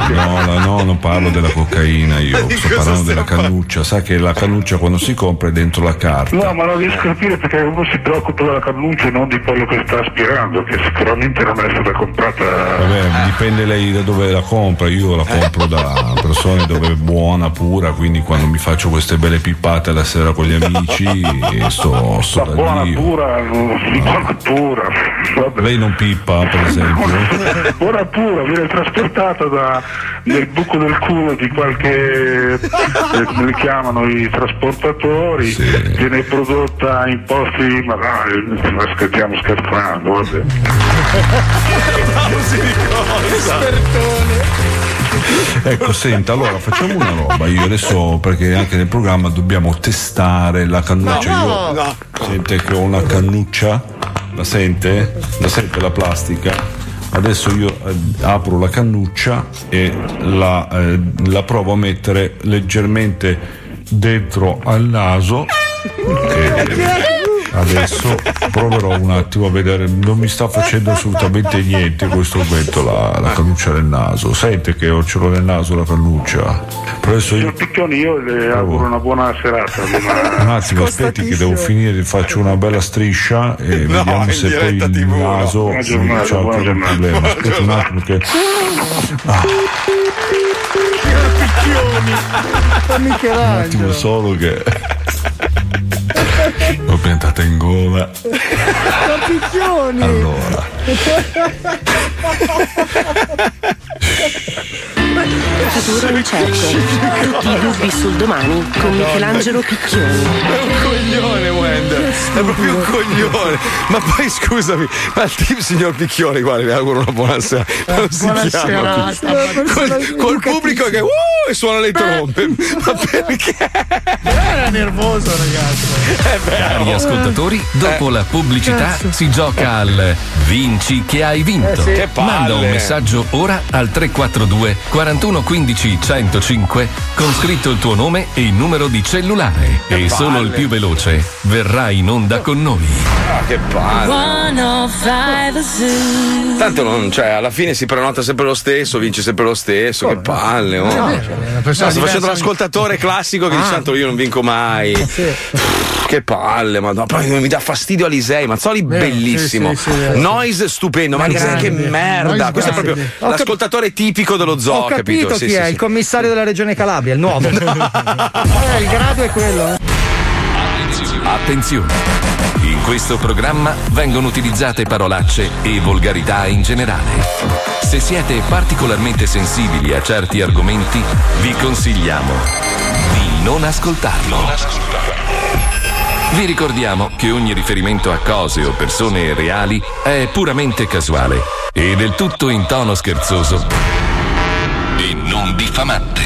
no, no, no, non parlo della cocaina io, sto parlando della cannuccia, sa che la cannuccia quando si compra è dentro la carta. No, ma non riesco a capire perché uno si preoccupa della cannuccia e non di quello che sta aspirando, che sicuramente non è stata comprata. Vabbè, dipende lei da dove la compra, io la compro da persone dove è buona, pura, quindi quando mi faccio queste belle pippate la sera con gli amici sto, sto da Buona Dio. pura, buona pura. Vabbè. Lei non pippa, per esempio? Buona pura, viene trasportata da, nel buco del culo di qualche, eh, come li chiamano i trasportatori, viene prodotta in posti, ma dai, ma stiamo scherzando, vabbè. Ecco, senta, allora facciamo una roba. Io adesso, perché anche nel programma dobbiamo testare la cannuccia. No, Io no. sente che ho una cannuccia, la sente? La sente la plastica? Adesso io eh, apro la cannuccia e la, eh, la provo a mettere leggermente dentro al naso. E adesso proverò un attimo a vedere, non mi sta facendo assolutamente niente in questo momento la, la cannuccia nel naso. Sente che ho ce l'ho nel naso la cannuccia. Però adesso io Picchioni, io le auguro una buona serata. una- un attimo, aspetti che devo finire, faccio una bella striscia e No, vediamo se poi il TV, naso Buona non giornata, c'è buona altro giornata. problema. Aspetta un attimo che. Ah, un attimo solo che. L'ho piantata in gola. Picchioni! Allora. Futuro incerto. Tutti i dubbi sul domani con Michelangelo Picchioni. È un coglione, Wender. È proprio un coglione. Ma poi scusami, ma il team signor Picchioni, guarda, le auguro una buona sera. Non si Buona. Col, col pubblico che uh, e suona le trombe. Ma perché? Era nervoso, ragazzi. Cari ascoltatori, dopo la pubblicità Cazzo. si gioca al Vinci che hai vinto. Eh sì. Che palle. Manda un messaggio ora al 342 41 15 105 con scritto il tuo nome e il numero di cellulare. Che e solo palle. il più veloce verrà in onda con noi. Ah, che palle. 105 Zoo. Tanto non, cioè, alla fine si prenota sempre lo stesso, vince sempre lo stesso. Che palle, oh. No, No, cioè, una persona sto facendo l'ascoltatore classico che Ah. dice tanto io non vinco mai. Pff, Che palle, ma poi mi dà fastidio Alisei, Mazzoli bellissimo. sì, sì, sì. Noise stupendo, ma Ma Alisei che grande. merda. Noise Questo è proprio grande. Ho cap- l'ascoltatore tipico dello zoo, Ho capito capito? chi Sì, è, sì, il sì. commissario della regione Calabria, il nuovo. Eh, il grado è quello. eh. Attenzione! In questo programma vengono utilizzate parolacce e volgarità in generale. Se siete particolarmente sensibili a certi argomenti, vi consigliamo di non ascoltarlo. Vi ricordiamo che ogni riferimento a cose o persone reali è puramente casuale e del tutto in tono scherzoso e non diffamante.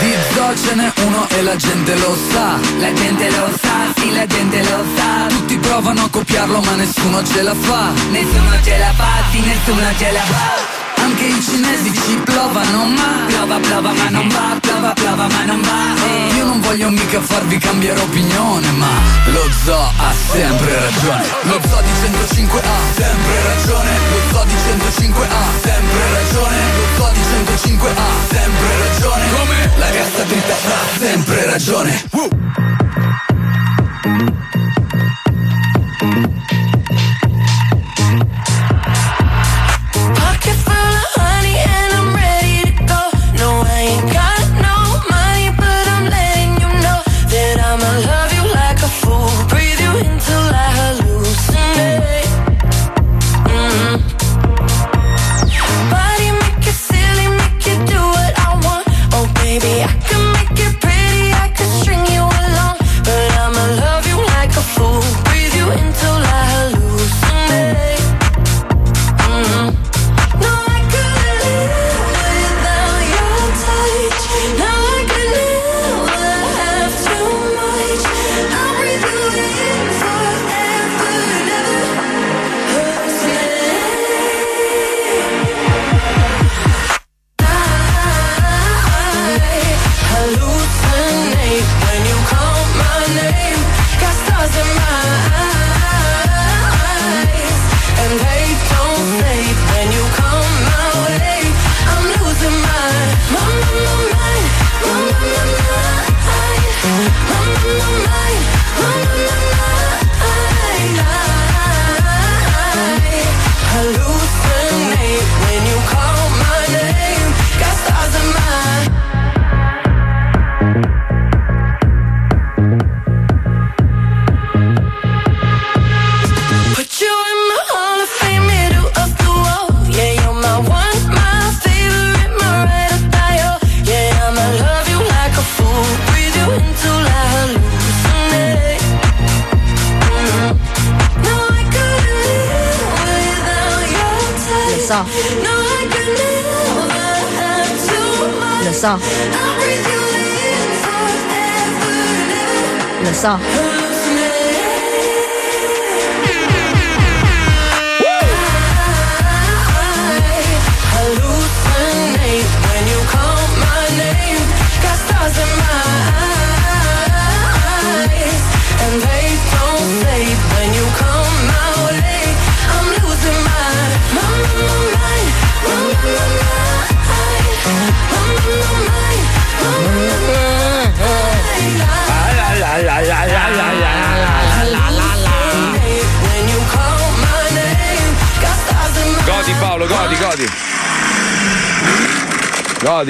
Di zoo ce n'è uno e la gente lo sa. La gente lo sa, sì la gente lo sa. Tutti provano a copiarlo ma nessuno ce la fa. Nessuno ce la fa, sì nessuno ce la fa anche i cinesi ci plovano ma Plova, plova ma non va, plova, plova ma non va eh. Io non voglio mica farvi cambiare opinione ma Lo zoo ha sempre ragione Lo zoo di 105 ha sempre ragione Lo zoo di 105 ha sempre ragione Lo zoo di 105 ha sempre ragione Come? La cassa dritta ha sempre ragione so.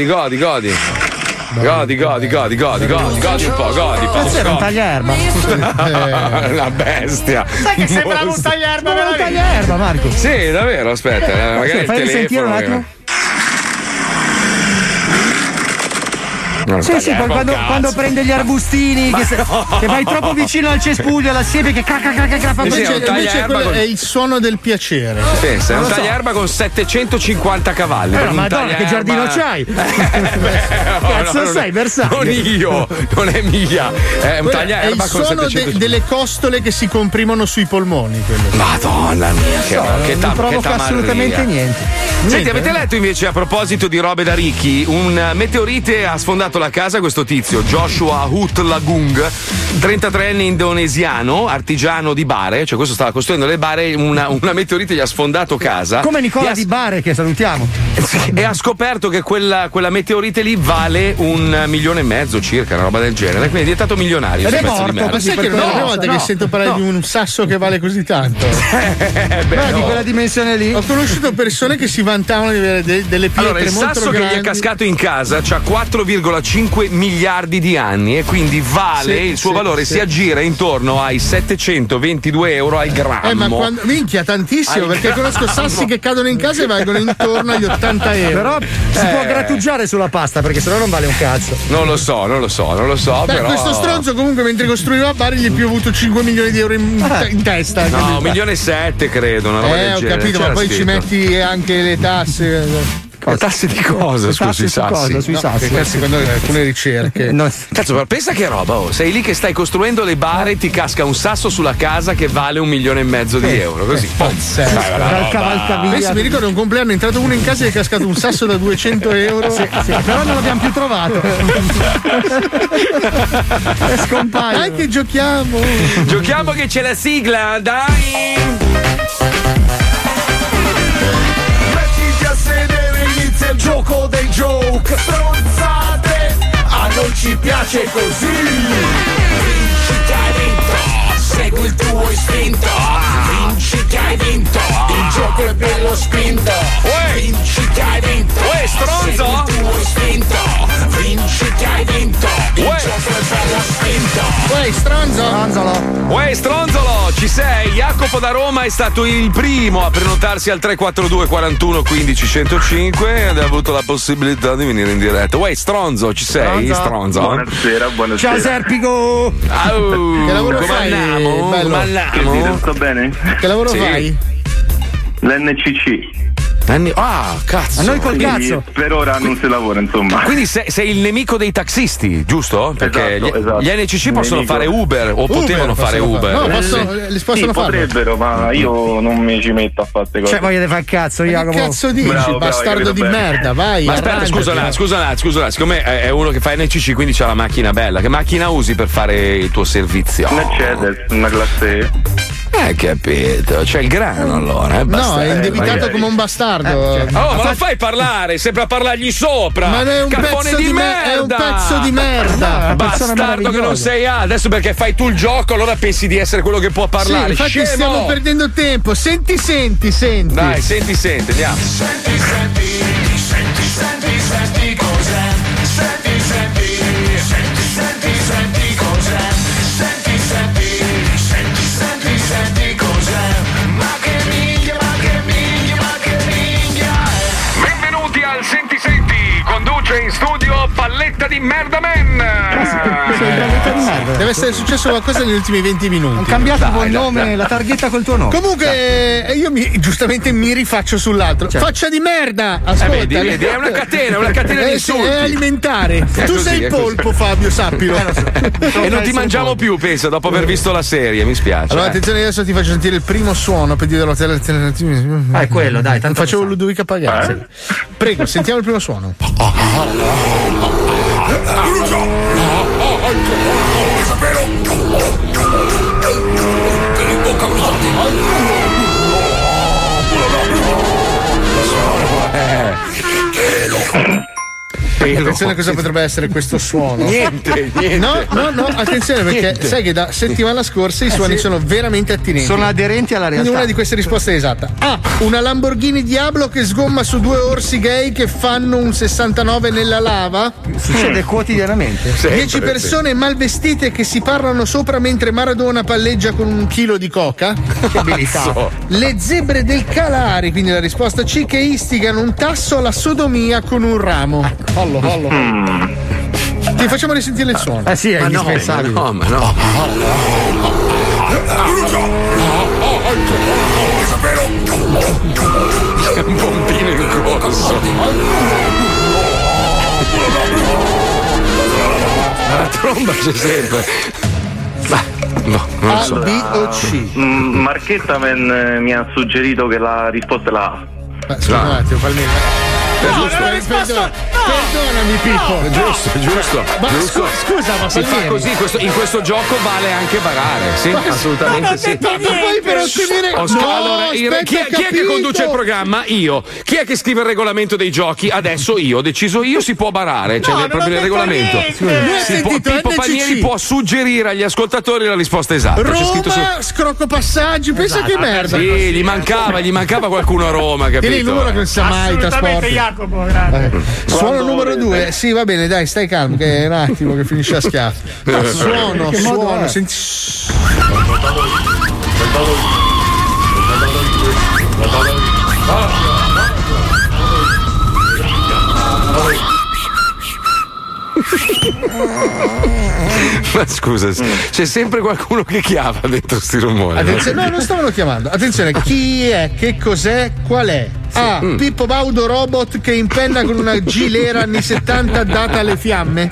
Godi, godi, godi. Godi, godi, godi, godi, godi, godi un po', godi. Cazzo era un godi. tagliaerba. La bestia. Sai che sembrava un Mostro. tagliarba Un veramente. tagliaerba, Marco. Sì, davvero, aspetta, eh, magari il Fai risentire un attimo. Non Sì, sì, quando, quando prende gli arbustini, che, se- no. che vai troppo vicino al cespuglio, alla siepe, che cacca, cacca, cacca, fa Sì, Invece, è un invece quello con- è il suono del piacere. Pensa, è un so. tagliaerba con 750 cavalli. Eh, per un Madonna, che giardino c'hai? No, Cazzo no, non sei, è- Bersaglio? Non io, non è mia. È un Quello è tagliaerba il con suono de- 750 delle costole che si comprimono sui polmoni. Quello. Madonna mia, che, So, che, non ta- che provoca tamarria. assolutamente niente. Senti, avete eh? letto invece a proposito di robe da ricchi? Un meteorite ha sfondato la casa questo tizio, Joshua Hut Lagung, 33enne indonesiano, artigiano di bare, cioè questo stava costruendo le bare, una, una meteorite gli ha sfondato casa. Come Nicola ha- Di Bare, che salutiamo. e ha scoperto che quella, quella meteorite lì vale un milione e mezzo circa, una roba del genere. Quindi è diventato milionario. Ed è morto, ma sai che non è la prima volta che sento parlare di un sasso che vale così tanto? Eh, beh, Ma di no. quella dimensione lì. Ho conosciuto persone che si vantavano di avere de- delle pietre Allora, il molto sasso che gli è cascato in casa ha 4,5 miliardi di anni e quindi vale, Sì, il suo sì, valore sì. si aggira intorno ai 722 euro al grammo. Eh, ma quando, minchia, tantissimo, Al perché conosco grammo. sassi che cadono in casa e valgono intorno agli 80 euro. Però si Eh. può grattugiare sulla pasta perché sennò non vale un cazzo. Non lo so, non lo so, non lo so, Beh, però... questo stronzo comunque mentre costruiva Bari gli è piovuto 5 milioni di euro in, Ah. in testa. No, un milione e sette credo, una roba Eh, del ho genere. capito, ma C'era poi ci scritto. metti anche le tasse. Le tasse di cosa? Scusi, tasse i su sassi. cosa? Sui No, sassi. perché secondo alcune ricerche. No, Cazzo, ma pensa che roba, oh. Sei lì che stai costruendo le bare, ti casca un sasso sulla casa che vale un milione e mezzo di euro. Così. Pazzesco. Va, dal cavalcavia. Pensi, mi ricordo un compleanno è entrato uno in casa e è cascato un sasso da 200 euro. Sì, sì, però non l'abbiamo più trovato. È scomparso. Dai che giochiamo! Giochiamo che c'è la sigla, dai! Sedere, inizia il gioco dei joke Stronzate, a non ci piace così segui il tuo istinto Vinci che hai vinto, il gioco è bello spinto Vinci che hai vinto, Uè, stronzo! segui il tuo istinto Vinci che hai vinto, il Uè. gioco è bello spinto Uè, stronzo! Anzolo. Uè, stronzolo, ci sei? Jacopo da Roma è stato il primo a prenotarsi al 342 41 15 105 ed ha avuto la possibilità di venire in diretta. Uè, stronzo, ci sei? Stronzo. Stronzo? Buonasera, buonasera. Ciao Serpico. Au, Che lavoro fai, andiamo? bello? Che dite, bene? Che lavoro Sì. fai? L'NCC. Anni- Ah, cazzo. A noi col Quindi cazzo. per ora non si lavora, insomma. Quindi sei, sei il nemico dei taxisti, giusto? Perché Esatto, gli, esatto. gli NCC possono Nemico. fare Uber o potevano fare Uber. fare- No, Eh, possono, sì. li Sì, possono farlo. potrebbero, ma io non mi ci metto a fare queste cose. Cioè, voglia di fare cazzo, Che Jacopo. cazzo dici, Bravo, bastardo di bene. merda? Vai, Ma aspetta, scusa scusa scusa. Siccome è uno che fa NCC, quindi c'ha la macchina bella. Che macchina usi per fare il tuo servizio? Mercedes, una classe. Eh, capito. C'è il grano allora. Eh, No, basta- è eh, indebitato magari. come un bastardo. Oh, ma lo fai parlare, sempre a parlargli sopra. Ma è un Cappone pezzo di, di me- merda. è un pezzo di merda. Bastardo che non sei A. Adesso perché fai tu il gioco, allora pensi di essere quello che può Sì, parlare. infatti Scemo! stiamo perdendo tempo. Senti, senti, senti. Dai, senti, senti, andiamo. Senti, senti, senti, senti, senti cos'è di Merda Man. Di merda, Deve essere successo qualcosa negli ultimi 20 minuti. Ho cambiato il nome, la targhetta col tuo nome. Comunque, eh, io mi, giustamente mi rifaccio sull'altro. Certo. Faccia di merda! Ascolta. Eh, vedi, vedi, è una catena, una catena di Eh, sì, insulti. È alimentare. È tu così, sei il così. polpo, Fabio, sappilo. E non ti mangiamo più, penso, dopo aver visto la serie, mi spiace. Allora, eh. attenzione, adesso ti faccio sentire il primo suono per dire alternative. Ah, è quello, dai, tanto Facevo Ludovica Pagazzi. Prego, sentiamo il primo suono. ¡Espero! Attenzione a cosa potrebbe essere questo suono. Niente, niente. No, no, no, attenzione perché Niente. sai che da settimana scorsa i Eh, suoni sì. sono veramente attinenti. Sono aderenti alla Quindi realtà. una di queste risposte è esatta. A. Una Lamborghini Diablo che sgomma su due orsi gay che fanno un 69 nella lava. Succede quotidianamente. 10 persone mal vestite che si parlano sopra mentre Maradona palleggia con un chilo di coca. Che abilità. Le zebre del Calari, quindi la risposta C, che istigano un tasso alla sodomia con un ramo. Fallo, fallo. Ti facciamo risentire il suono. Eh sì, è Ma no, indispensabile. ma no, ma no. Un pompino in corso. La tromba c'è sempre. No, non A, so. B o C? Mm, Marchetta men, eh, mi ha suggerito che la risposta è la A. Ma scusa un attimo, falmino. È No, giusto, non è risposto. Perdonami, Pippo. È giusto, è giusto. Ma giusto. scu- scusa, ma si fa così, questo- in questo gioco vale anche barare, sì, assolutamente sì. Ma poi per ottenere. Ho scr- No, allora, il- aspetta, chi, chi è che conduce il programma? Io. Chi è che scrive il regolamento dei giochi? Adesso io. Ho deciso io, si può barare. Cioè, No, proprio nel detto regolamento. Si può, Pippo NCC. Panieri può suggerire agli ascoltatori la risposta esatta. C'è scritto su. Roma, scrocco passaggi, pensa Esatto. che merda. Sì, gli mancava, gli mancava qualcuno a Roma, capito? Tieni il numero che non sa mai trasporti. Jacopo, grazie. Suono numero due. Sì, va bene, dai, stai calmo, che è un attimo che finisce a schiaffo. Suono, Che modo suono, è? senti. Ma scusa, c'è sempre qualcuno che chiama dentro sti rumori. Attenzione, no, non stavano chiamando. Attenzione, chi è? Che cos'è? Qual è? A. Mm. Pippo Baudo robot che impenna con una gilera anni 70 data alle fiamme.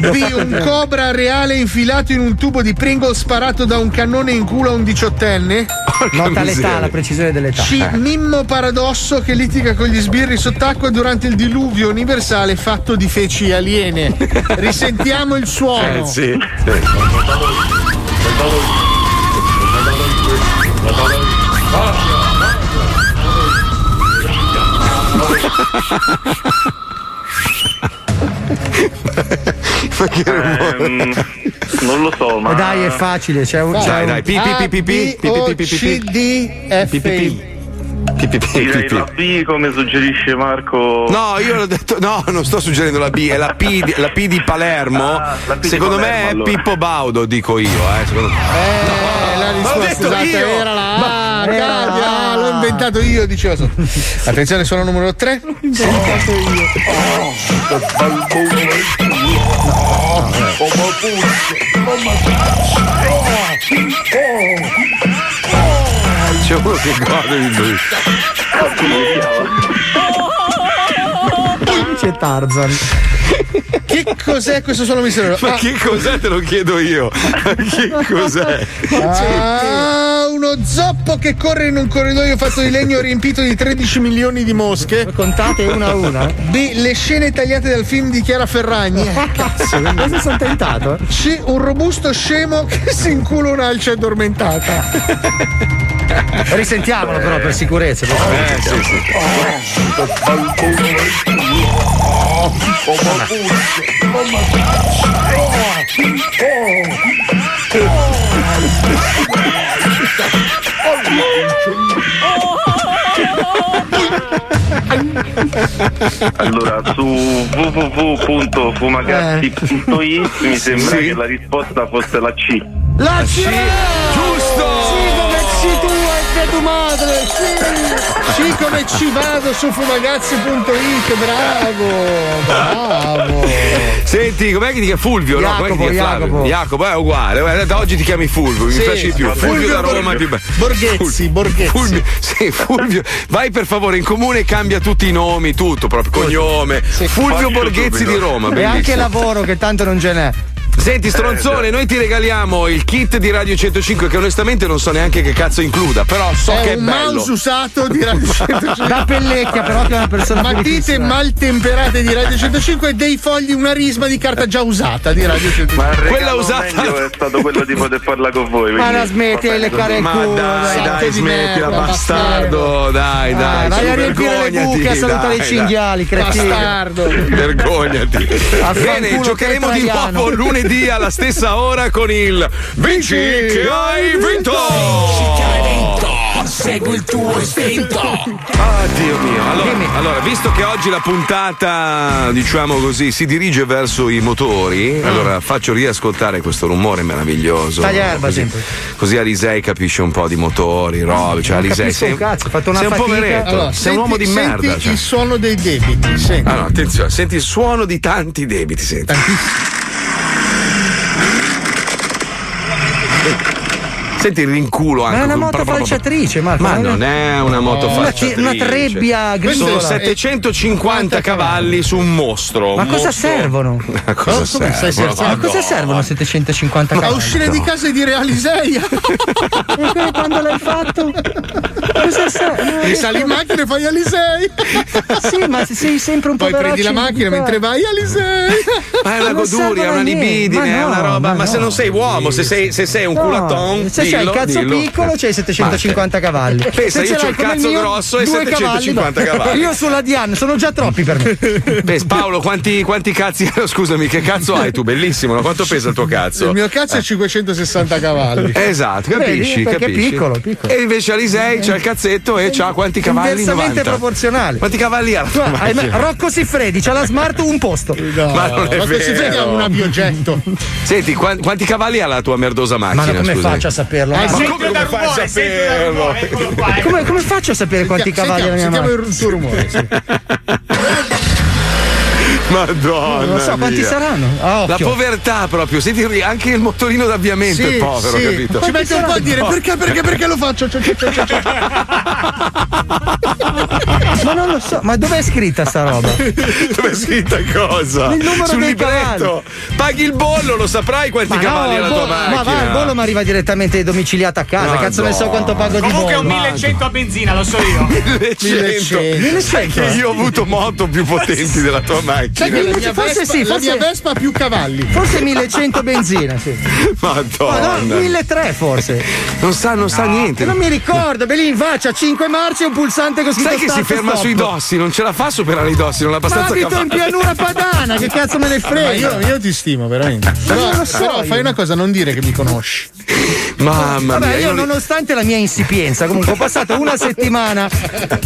B. Un cobra reale infilato in un tubo di Pringle sparato da un cannone in culo a un diciottenne. Nota l'età, la precisione dell'età. C. Mimmo paradosso che litiga con gli sbirri sott'acqua durante il diluvio universale fatto di feci aliene. Risentiamo il suono. Eh, sì. Ma che rumore? Ehm, non lo so, ma. E dai, è facile, c'è un. Dai, dai, pi, pi, pi, pi, pi, pi, O pi, pi, pi, C pi. D F Pi, pi, I. pi. Pi, pi, pi, Direi pi, pi. la B come suggerisce Marco. No, io l'ho detto, no, non sto suggerendo la B, è la P di, la P di Palermo. Ah, la P di Secondo me Palermo, è allora. Pippo Baudo, dico io, eh. Secondo me. Eh, la l'ho risposta detto esatta io. era la A. Ma- era la A. l'ho inventato io, dicevo. so. Attenzione, sono numero 3. C'è uno che gode di lui. C'è Tarzan. Che cos'è questo suono misterioso? Ma Ah, che cos'è te lo chiedo io? Ma che cos'è? ah, uno zoppo che corre in un corridoio fatto di legno riempito di 13 milioni di mosche. Contate una a una. B. Le scene tagliate dal film di Chiara Ferragni. Cazzo, cosa sono tentato? C. Un robusto scemo che si incula un'alce addormentata. Risentiamolo però per sicurezza. per. Eh, sì, sì. Allora, su www.fumagazzi.it mi sembra Sì. che la risposta fosse la C. La C! Giusto! Sì, è tua madre! Sì! Sì, come ci vado su fumagazzi.it, bravo! Bravo! Senti, com'è che ti chiami Fulvio? no? Com'è che ti chiami Jacopo, Flavio? Jacopo, è uguale. Guarda, Da oggi ti chiami Fulvio, mi Sì. piace di più. Fulvio, Fulvio da Roma Borghe- è più bello. Borghezzi, Borghezzi. Fulvio, sì, Fulvio. Vai per favore in comune e cambia tutti i nomi, tutto, proprio cognome. Fulvio Borghezzi di Roma, E anche lavoro che tanto non ce n'è. Senti, stronzone, noi ti regaliamo il kit di Radio 105 che onestamente non so neanche che cazzo includa, però so è che è un bello. mouse usato di Radio 105 Da Pellecchia, però, che è una persona Matite pulitissima. mal temperate di Radio 105 e dei fogli, una risma di carta già usata di Radio 105. Ma Quella usata- meglio è stato quello di poter parlare con voi. Ma la smetti di bene leccare il Ma culo. dai, dai, smettila, merda, bastardo, dai, dai. Vai a riempire le buche a salutare i dai, cinghiali, cretino. Bastardo. Vergognati. Bene, giocheremo di nuovo lunedì alla stessa ora con il Vinci che hai vinto! Segui il tuo istinto. Ah, Dio mio. Allora, allora, visto che oggi la puntata, diciamo così, si dirige verso i motori, allora faccio riascoltare questo rumore meraviglioso. Taglia erba così, sempre. così Arisei capisce un po' di motori, robe. Cioè, Non Arisei, sei, un cazzo, fatto una sei un fatica. poveretto, Allora, sei un uomo di senti- merda. Senti cioè. il suono dei debiti, senti. No, attenzione, senti il suono di tanti debiti, senti. Senti il rinculo anche. Ma è una moto falciatrice, Marco. Ma non è una moto Una falciatrice. una trebbia Sono agricola. 750 cavalli su un mostro. Ma un cosa mostro- servono? Ma cosa Oh, servono? Ma cosa servono 750 A cavalli? uscire di casa e dire Aliseia. E quando l'hai fatto? Cosa serve? Risali in macchina e fai Alisei. Sì, ma sei sempre un po' Poi prendi la macchina mentre vai Alisei. Ma è una goduria, una a libidine, Ma è una no, roba. Ma, ma se no. non sei uomo, se sei, se sei un No, culaton, se c'hai il cazzo dillo. piccolo c'hai 750 cavalli. Pensa, Se io c'ho il cazzo mio, grosso e due 750 cavalli. cavalli. Io sulla Diane sono già troppi per me. Beh, Paolo, quanti, quanti cazzi. Scusami, che cazzo hai tu? Bellissimo, no? Quanto pesa il tuo cazzo? Il mio cazzo è 560 cavalli. Esatto, capisci? Vedi? Perché è capisci? piccolo, piccolo. E invece Alisei c'ha il cazzetto e c'ha quanti cavalli? Inversamente 90. proporzionale. Quanti cavalli ha? Rocco Siffredi c'ha la smart un posto. Ma non è Ma così vero. vediamo un aviogetto. Senti, quan- quanti cavalli ha la tua merdosa macchina? Ma no, come faccio a saperlo? Eh, Ma- come, da fai a saperlo? rumore, qua. come, come faccio a sapere quanti cavalli ha la mia Sentiamo macchina? il tuo rumore. sì. Madonna. Non lo so, quanti mia. saranno? A La povertà proprio, senti anche il motorino d'avviamento è povero, sì. capito? Ci mette un po' a dire perché, perché, perché lo faccio? Ma non lo so, ma dov'è scritta sta roba? Dove è scritta cosa? Il numero Sul dei libretto. Paghi il bollo, lo saprai quanti Ma cavalli no, ha la il tua bollo- macchina. ma va, il bollo mi arriva direttamente domiciliato a casa. Ma Cazzo, ne so no. quanto pago di Comunque è un bollo. 1100 a benzina, lo so io. 1100. Sai che io ho avuto moto più potenti della tua Sai macchina. mia, Forse Vespa, sì, la forse- mia Vespa ha più cavalli. Forse 1100 benzina, sì. Ma Madonna. no, 1300 forse. Non sa, non sa niente. Non mi ricordo, Belin faccia 5 marce e un pulsante scritto Sai che si ferma stop. sui dossi, non ce la fa a superare i dossi, non ha Ma abbastanza abito in pianura padana, che cazzo me ne Ma frega? io, io ti stimo veramente. Però, non lo so però fai una cosa, non dire che mi conosci. Mamma Vabbè, mia, io io non- nonostante la mia insipienza, comunque ho passato una settimana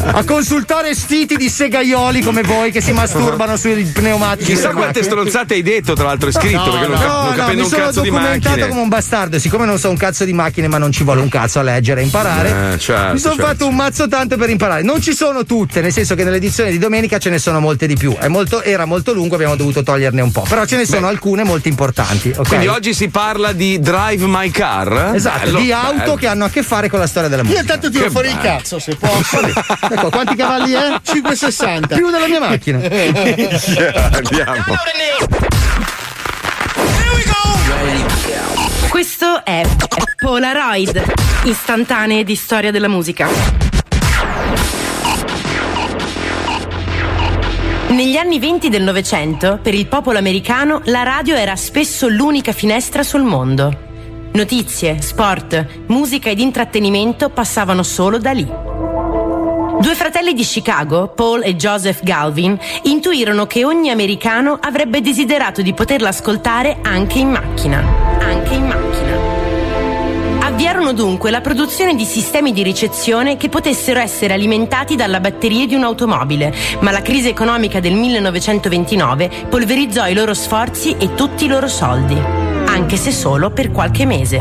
a consultare stiti di segaioli come voi che si masturbano sui pneumatici. Chissà quante stronzate hai detto, tra l'altro, è scritto, perché non, cap- no, non no, capendo mi un sono cazzo di documentato macchine. come un bastardo. Siccome non so un cazzo di macchine, ma non ci vuole un cazzo a leggere e imparare, Eh, certo, mi sono certo. fatto un mazzo tanto per imparare. Non ci sono nel senso che nell'edizione di domenica ce ne sono molte di più. È molto- era molto lungo, abbiamo dovuto toglierne un po'. Però ce ne sono alcune molto importanti. ok? Quindi oggi si parla di Drive My Car. Esatto, Bello, di auto bello. che hanno a che fare con la storia della Io musica. intanto tiro Che fuori il bello. cazzo, se posso. Ecco, quanti cavalli è? 560. Più della mia macchina. Andiamo. Questo è Polaroid, istantanee di storia della musica. Negli anni 20 del Novecento, per il popolo americano, la radio era spesso l'unica finestra sul mondo. Notizie, sport, musica ed intrattenimento passavano solo da lì. Due fratelli di Chicago, Paul e Joseph Galvin, intuirono che ogni americano avrebbe desiderato di poterla ascoltare anche in macchina. Anche in macchina. Avviarono dunque la produzione di sistemi di ricezione che potessero essere alimentati dalla batteria di un'automobile, ma la crisi economica del 1929 polverizzò i loro sforzi e tutti i loro soldi. Anche se solo per qualche mese.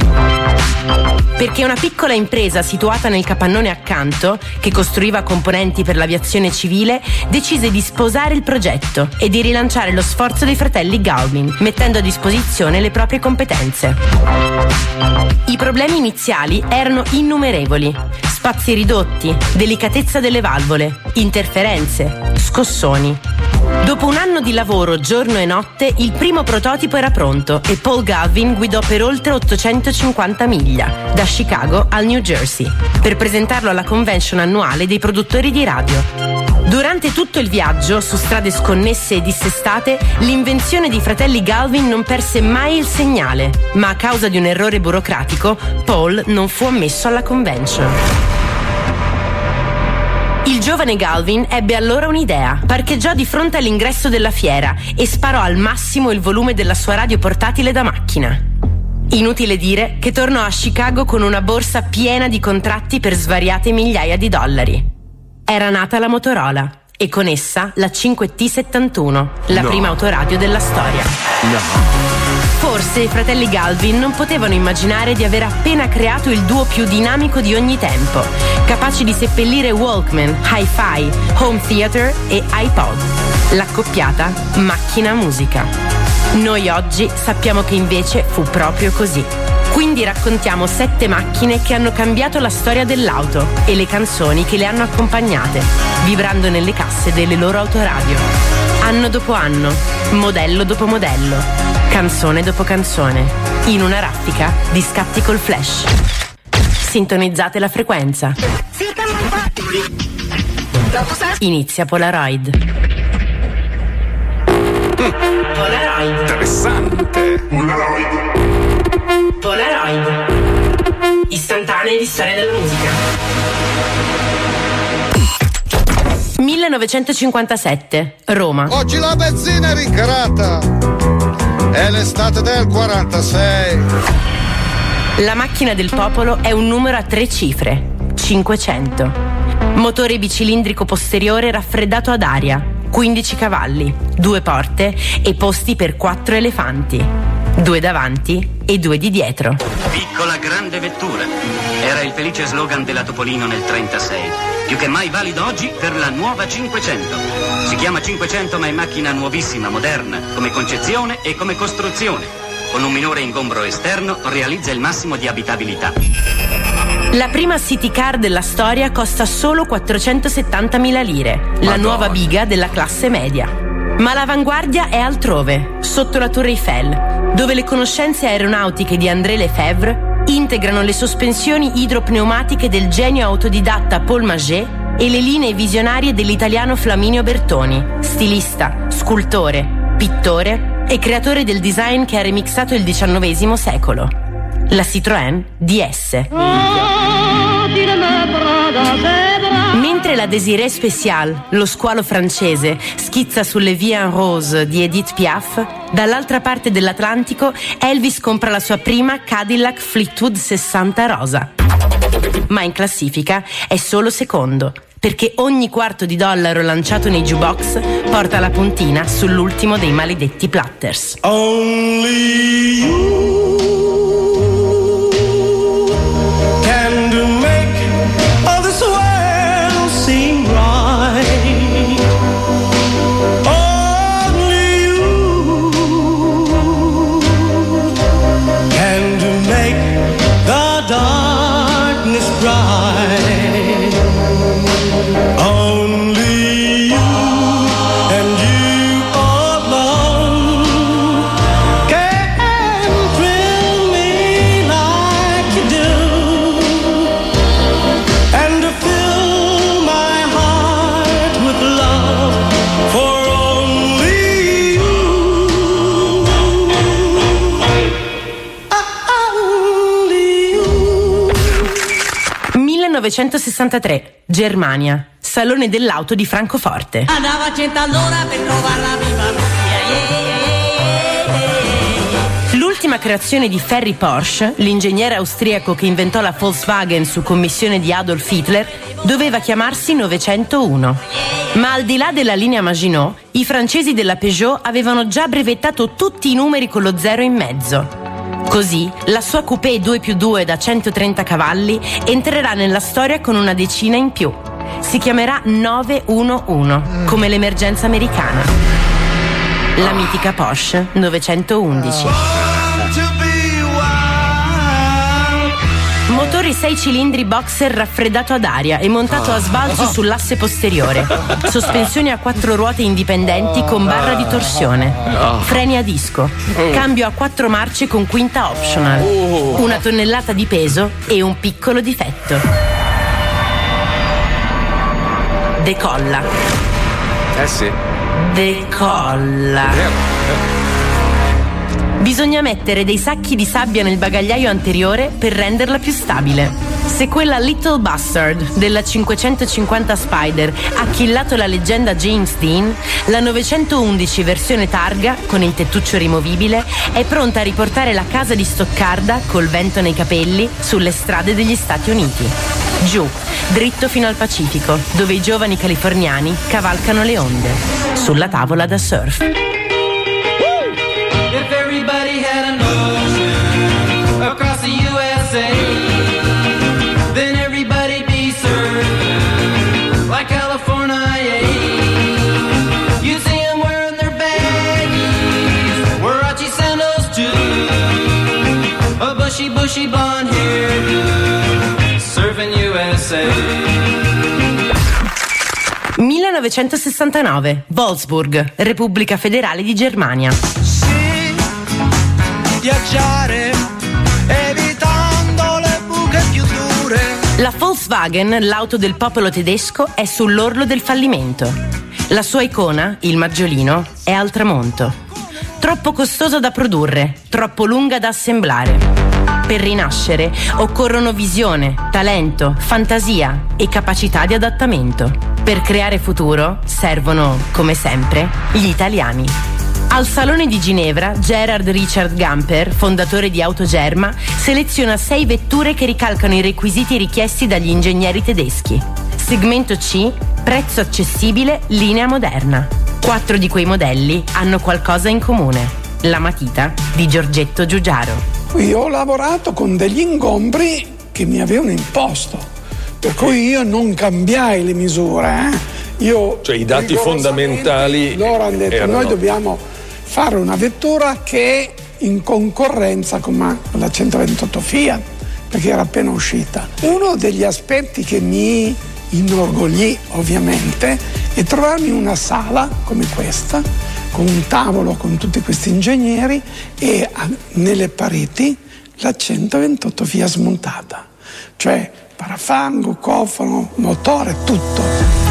Perché una piccola impresa situata nel capannone accanto, che costruiva componenti per l'aviazione civile, decise di sposare il progetto e di rilanciare lo sforzo dei fratelli Galvin, mettendo a disposizione le proprie competenze. I problemi iniziali erano innumerevoli. Spazi ridotti, delicatezza delle valvole, interferenze, scossoni. Dopo un anno di lavoro giorno e notte, il primo prototipo era pronto e Paul Galvin guidò per oltre 850 miglia, da Chicago al New Jersey, per presentarlo alla convention annuale dei produttori di radio. Durante tutto il viaggio, su strade sconnesse e dissestate, l'invenzione dei fratelli Galvin non perse mai il segnale, ma a causa di un errore burocratico, Paul non fu ammesso alla convention. Il giovane Galvin ebbe allora un'idea. Parcheggiò di fronte all'ingresso della fiera e sparò al massimo il volume della sua radio portatile da macchina. Inutile dire che tornò a Chicago con una borsa piena di contratti per svariate migliaia di dollari. Era nata la Motorola e con essa la 5T71, la No. prima autoradio della storia. Forse i fratelli Galvin non potevano immaginare di aver appena creato il duo più dinamico di ogni tempo, capaci di seppellire Walkman, Hi-Fi, Home Theater e iPod. L'accoppiata macchina musica. Noi oggi sappiamo che invece fu proprio così. Quindi raccontiamo sette macchine che hanno cambiato la storia dell'auto e le canzoni che le hanno accompagnate, vibrando nelle casse delle loro autoradio. Anno dopo anno, modello dopo modello, canzone dopo canzone, in una raffica di scatti col flash. Sintonizzate la frequenza. Inizia Polaroid. Polaroid. Interessante. Polaroid. Polaroid. Istantanee di storia della musica. 1957, Roma. Oggi la benzina è rincarata. È l'estate del 46. La macchina del popolo è un numero a tre cifre, 500. Motore bicilindrico posteriore raffreddato ad aria, 15 cavalli, due porte e posti per quattro elefanti, due davanti e due di dietro. Piccola grande vettura. Era il felice slogan della Topolino nel 36. Più che mai valido oggi per la nuova 500. Si chiama 500 ma è macchina nuovissima, moderna, come concezione e come costruzione. Con un minore ingombro esterno realizza il massimo di abitabilità. La prima city car della storia costa solo 470.000 lire, la Madonna. nuova biga della classe media. Ma l'avanguardia è altrove, sotto la Tour Eiffel, dove le conoscenze aeronautiche di André Lefebvre integrano le sospensioni idropneumatiche del genio autodidatta Paul Maget e le linee visionarie dell'italiano Flaminio Bertoni, stilista, scultore, pittore e creatore del design che ha remixato il XIX secolo. La Citroën DS. Mentre la Désirée Spécial, lo squalo francese, schizza sulle vie en rose di Edith Piaf, dall'altra parte dell'Atlantico Elvis compra la sua prima Cadillac Fleetwood 60 rosa. Ma in classifica è solo secondo, perché ogni quarto di dollaro lanciato nei jukebox porta la puntina sull'ultimo dei maledetti platters. Only you 1963, Germania, Salone dell'auto di Francoforte. Andava a cento all'ora per trovarla viva. L'ultima creazione di Ferry Porsche, l'ingegnere austriaco che inventò la Volkswagen su commissione di Adolf Hitler, doveva chiamarsi 901. Ma al di là della linea Maginot, i francesi della Peugeot avevano già brevettato tutti i numeri con lo zero in mezzo. Così, la sua coupé 2 più 2 da 130 cavalli entrerà nella storia con una decina in più. Si chiamerà 911, come l'emergenza americana. La mitica Porsche 911. Motore 6 cilindri boxer raffreddato ad aria e montato a sbalzo sull'asse posteriore. Sospensioni a quattro ruote indipendenti con barra di torsione. Freni a disco. Cambio a quattro marce con quinta optional. Una tonnellata di peso e un piccolo difetto. Decolla. Eh sì. Decolla. Bisogna mettere dei sacchi di sabbia nel bagagliaio anteriore per renderla più stabile. Se quella Little Bastard della 550 Spider ha killato la leggenda James Dean, la 911 versione targa, con il tettuccio rimovibile, è pronta a riportare la casa di Stoccarda, col vento nei capelli, sulle strade degli Stati Uniti. Giù, dritto fino al Pacifico, dove i giovani californiani cavalcano le onde. Sulla tavola da surf. Bushy, blonde hairdo, surfing USA. 1969, Wolfsburg, Repubblica Federale di Germania. Viaggiare evitando le buche più dure. La Volkswagen, l'auto del popolo tedesco, è sull'orlo del fallimento. La sua icona, il maggiolino, è al tramonto. Troppo costosa da produrre, troppo lunga da assemblare. Per rinascere occorrono visione, talento, fantasia e capacità di adattamento. Per creare futuro servono, come sempre, gli italiani. Al Salone di Ginevra, Gerard Richard Gamper, fondatore di Autogerma, seleziona sei vetture che ricalcano i requisiti richiesti dagli ingegneri tedeschi. Segmento C, prezzo accessibile, linea moderna. Quattro di quei modelli hanno qualcosa in comune. La matita di Giorgetto Giugiaro. Io ho lavorato con degli ingombri che mi avevano imposto, per cui io non cambiai le misure. eh. Io Cioè i dati fondamentali loro hanno detto erano- noi dobbiamo fare una vettura che è in concorrenza con la 128 Fiat perché era appena uscita. Uno degli aspetti che mi inorgoglì ovviamente è trovarmi in una sala come questa con un tavolo con tutti questi ingegneri e nelle pareti la 128 Fiat smontata, cioè parafango, cofano, motore, tutto.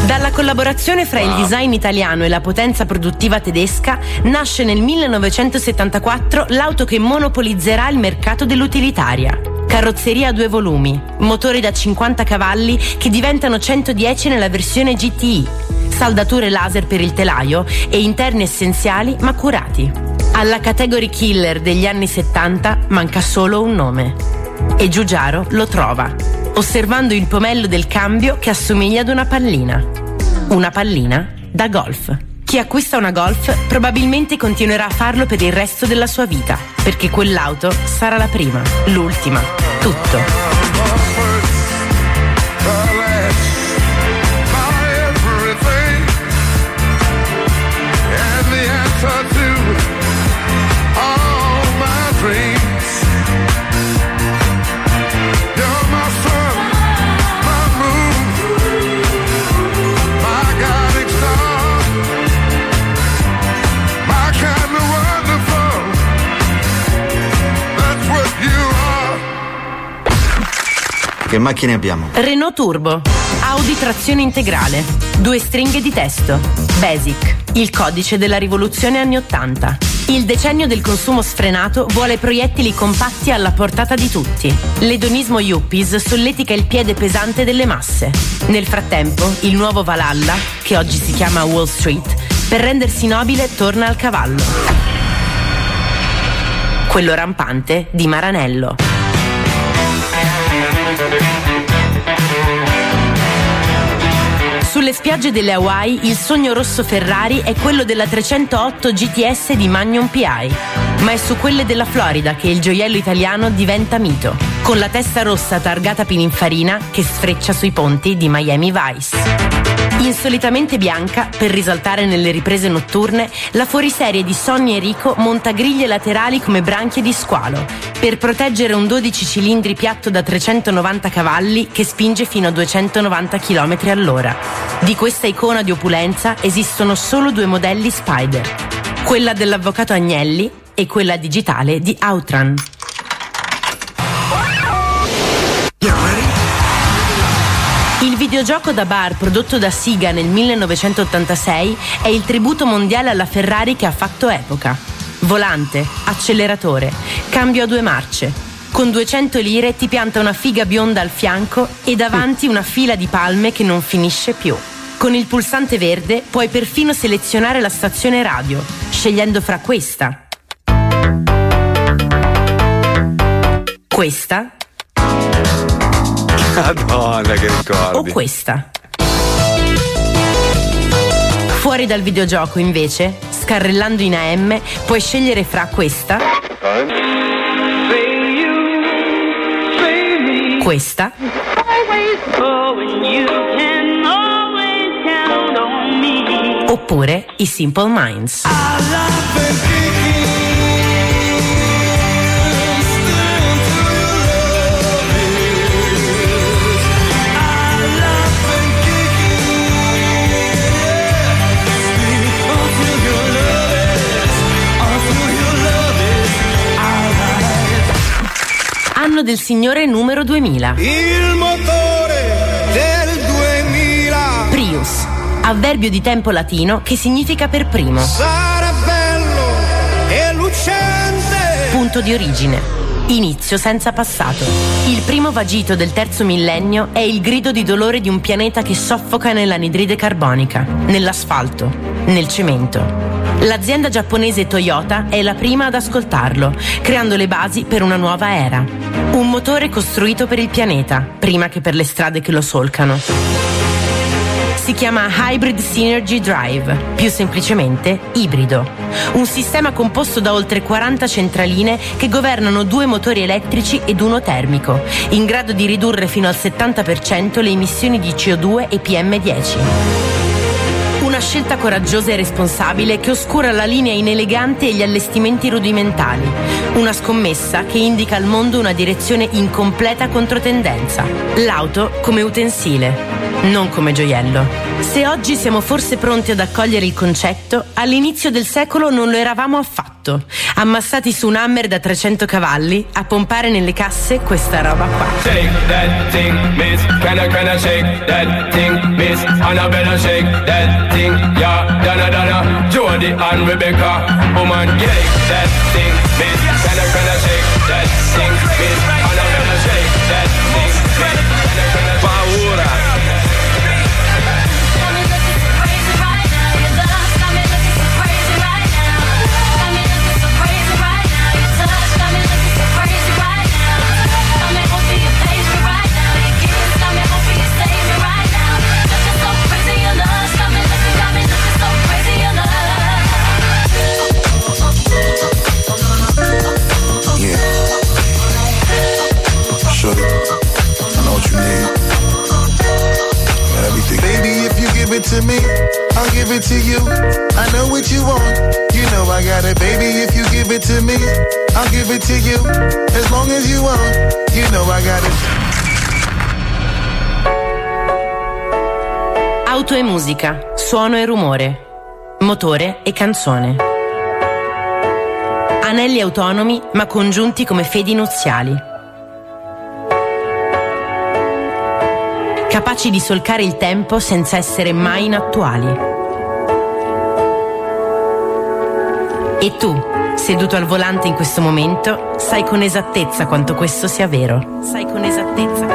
Dalla collaborazione fra il design italiano e la potenza produttiva tedesca nasce nel 1974 l'auto che monopolizzerà il mercato dell'utilitaria. Carrozzeria a due volumi, motori da 50 cavalli che diventano 110 nella versione GTI, saldature laser per il telaio e interni essenziali ma curati. Alla category killer degli anni 70 manca solo un nome. E Giugiaro lo trova, osservando il pomello del cambio che assomiglia ad una pallina. Una pallina da golf. Chi acquista una golf probabilmente continuerà a farlo per il resto della sua vita, perché quell'auto sarà la prima, l'ultima, tutto. Che macchine abbiamo? Renault Turbo, Audi trazione integrale, due stringhe di testo, Basic, il codice della rivoluzione anni 80. Il decennio del consumo sfrenato vuole proiettili compatti alla portata di tutti. L'edonismo yuppies solletica il piede pesante delle masse. Nel frattempo, il nuovo Valhalla, che oggi si chiama Wall Street, per rendersi nobile torna al cavallo. Quello rampante di Maranello. Sulle spiagge delle Hawaii il sogno rosso Ferrari è quello della 308 GTS di Magnum PI. ma è su quelle della Florida che il gioiello italiano diventa mito, con la testa rossa targata Pininfarina che sfreccia sui ponti di Miami Vice. Insolitamente bianca, per risaltare nelle riprese notturne, la fuoriserie di Sonny e Rico monta griglie laterali come branchie di squalo, per proteggere un 12 cilindri piatto da 390 cavalli che spinge fino a 290 km all'ora. Di questa icona di opulenza esistono solo due modelli Spider, quella dell'avvocato Agnelli e quella digitale di Outran. Videogioco da bar prodotto da Siga nel 1986 è il tributo mondiale alla Ferrari che ha fatto epoca. Volante, acceleratore, cambio a due marce. Con 200 lire ti pianta una figa bionda al fianco e davanti una fila di palme che non finisce più. Con il pulsante verde puoi perfino selezionare la stazione radio, scegliendo fra questa, questa Madonna, che ricordi. o questa. Fuori dal videogioco, invece, scarrellando in AM, puoi scegliere fra questa, questa oppure i Simple Minds. Del Signore numero 2000. Il motore del 2000 Prius, avverbio di tempo latino che significa per primo. sarà bello e lucente. Punto di origine. Inizio senza passato. Il primo vagito del terzo millennio è il grido di dolore di un pianeta che soffoca nell'anidride carbonica, nell'asfalto, nel cemento. L'azienda giapponese Toyota è la prima ad ascoltarlo, creando le basi per una nuova era. Un motore costruito per il pianeta, prima che per le strade che lo solcano. Si chiama Hybrid Synergy Drive, più semplicemente ibrido. Un sistema composto da oltre 40 centraline che governano due motori elettrici ed uno termico, in grado di ridurre fino al 70% le emissioni di CO2 e PM10. Una scelta coraggiosa e responsabile che oscura la linea inelegante e gli allestimenti rudimentali. Una scommessa che indica al mondo una direzione in completa controtendenza. L'auto come utensile, non come gioiello. Se oggi siamo forse pronti ad accogliere il concetto, all'inizio del secolo non lo eravamo affatto. Ammassati su un hammer da 300 cavalli a pompare nelle casse questa roba qua. Shake that thing, miss. Give it to you. I know what you want. You know I got it. Baby, if you give it to me, I'll give it to you. As long as you want, you know I got it. Auto e musica, suono e rumore, motore e canzone. Anelli autonomi ma congiunti come fedi nuziali. Capaci di solcare il tempo senza essere mai inattuali. E tu, seduto al volante in questo momento, sai con esattezza quanto questo sia vero. Sai con esattezza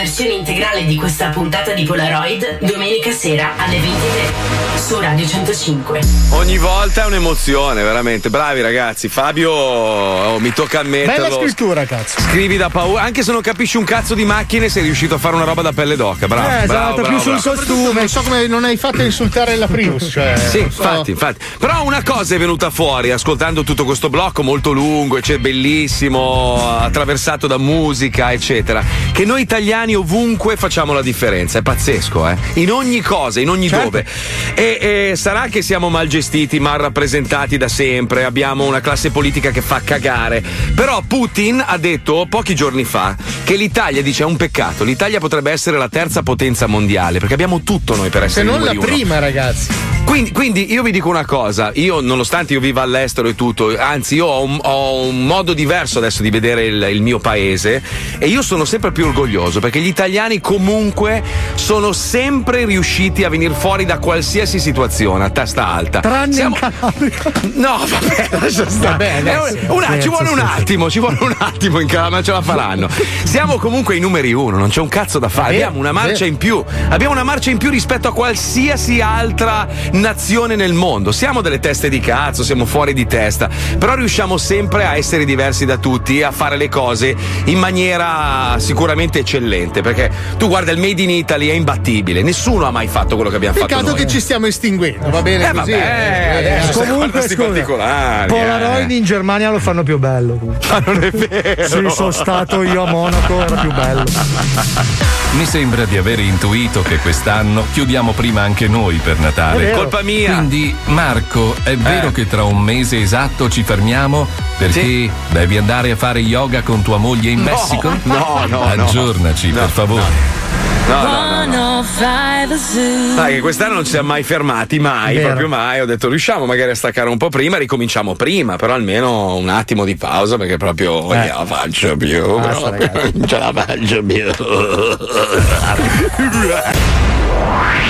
versione integrale di questa puntata di Polaroid domenica sera alle 23 su Radio 105. Ogni volta è un'emozione, veramente. Bravi ragazzi. Fabio, oh, mi tocca ammetterlo. Bella scrittura, cazzo. Scrivi da paura, anche se non capisci un cazzo di macchine, sei riuscito a fare una roba da pelle d'oca. Bravo. Eh, bravo, esatto, più bravo, sul bravo. costume. Non so come non hai fatto a insultare la Prius. Cioè, Sì, non so. infatti, infatti. Però una cosa è venuta fuori ascoltando tutto questo blocco molto lungo, e c'è bellissimo, attraversato da musica, eccetera. Che noi italiani ovunque facciamo la differenza. È pazzesco, eh? In ogni cosa, in ogni Certo. dove. E, e sarà che siamo mal gestiti, mal rappresentati da sempre, abbiamo una classe politica che fa cagare. Però Putin ha detto pochi giorni fa che l'Italia dice è un peccato. L'Italia potrebbe essere la terza potenza mondiale, perché abbiamo tutto noi per Se essere non il la uno. prima, ragazzi. Quindi, quindi io vi dico una cosa, io nonostante io viva all'estero e tutto, anzi io ho un, ho un modo diverso adesso di vedere il, il mio paese e io sono sempre più orgoglioso perché gli italiani comunque sono sempre riusciti a venire fuori da qualsiasi situazione a testa alta. Tranne Siamo- in Calabria. No, vabbè, lascia stare. Vabbè, È adesso- un- una- ci scherzo, vuole un scherzo. attimo, ci vuole un attimo in Calabria, ma ce la faranno. Siamo comunque i numeri uno, non c'è un cazzo da fare. Abbiamo una marcia in più. Abbiamo una marcia in più rispetto a qualsiasi altra nazione nel mondo. Siamo delle teste di cazzo, siamo fuori di testa, però riusciamo sempre a essere diversi da tutti e a fare le cose in maniera sicuramente eccellente. Perché tu guarda il Made in Italy è imbattibile, nessuno ha mai fatto quello che abbiamo fatto Peccato che ci stiamo estinguendo, va bene Eh, così. vabbè, adesso stai Comunque, questi scusa, particolari. Polaroid eh. in Germania lo fanno più bello. Ma non è vero. Sì, sono stato io a Monaco, era più bello. Mi sembra di avere intuito che quest'anno chiudiamo prima anche noi per Natale. Colpa mia. Quindi, Marco, è vero Eh. che tra un mese esatto ci fermiamo? Perché devi andare a fare yoga con tua moglie in No, Messico? no, no, no. Aggiornaci, per favore. No, no, no, no. Sai che quest'anno non ci siamo mai fermati, mai, Vero. proprio mai. Ho detto riusciamo magari a staccare un po' prima, ricominciamo prima, però almeno un attimo di pausa perché proprio non Eh. ce la faccio più. Basta, ragazzi. non ce la faccio più.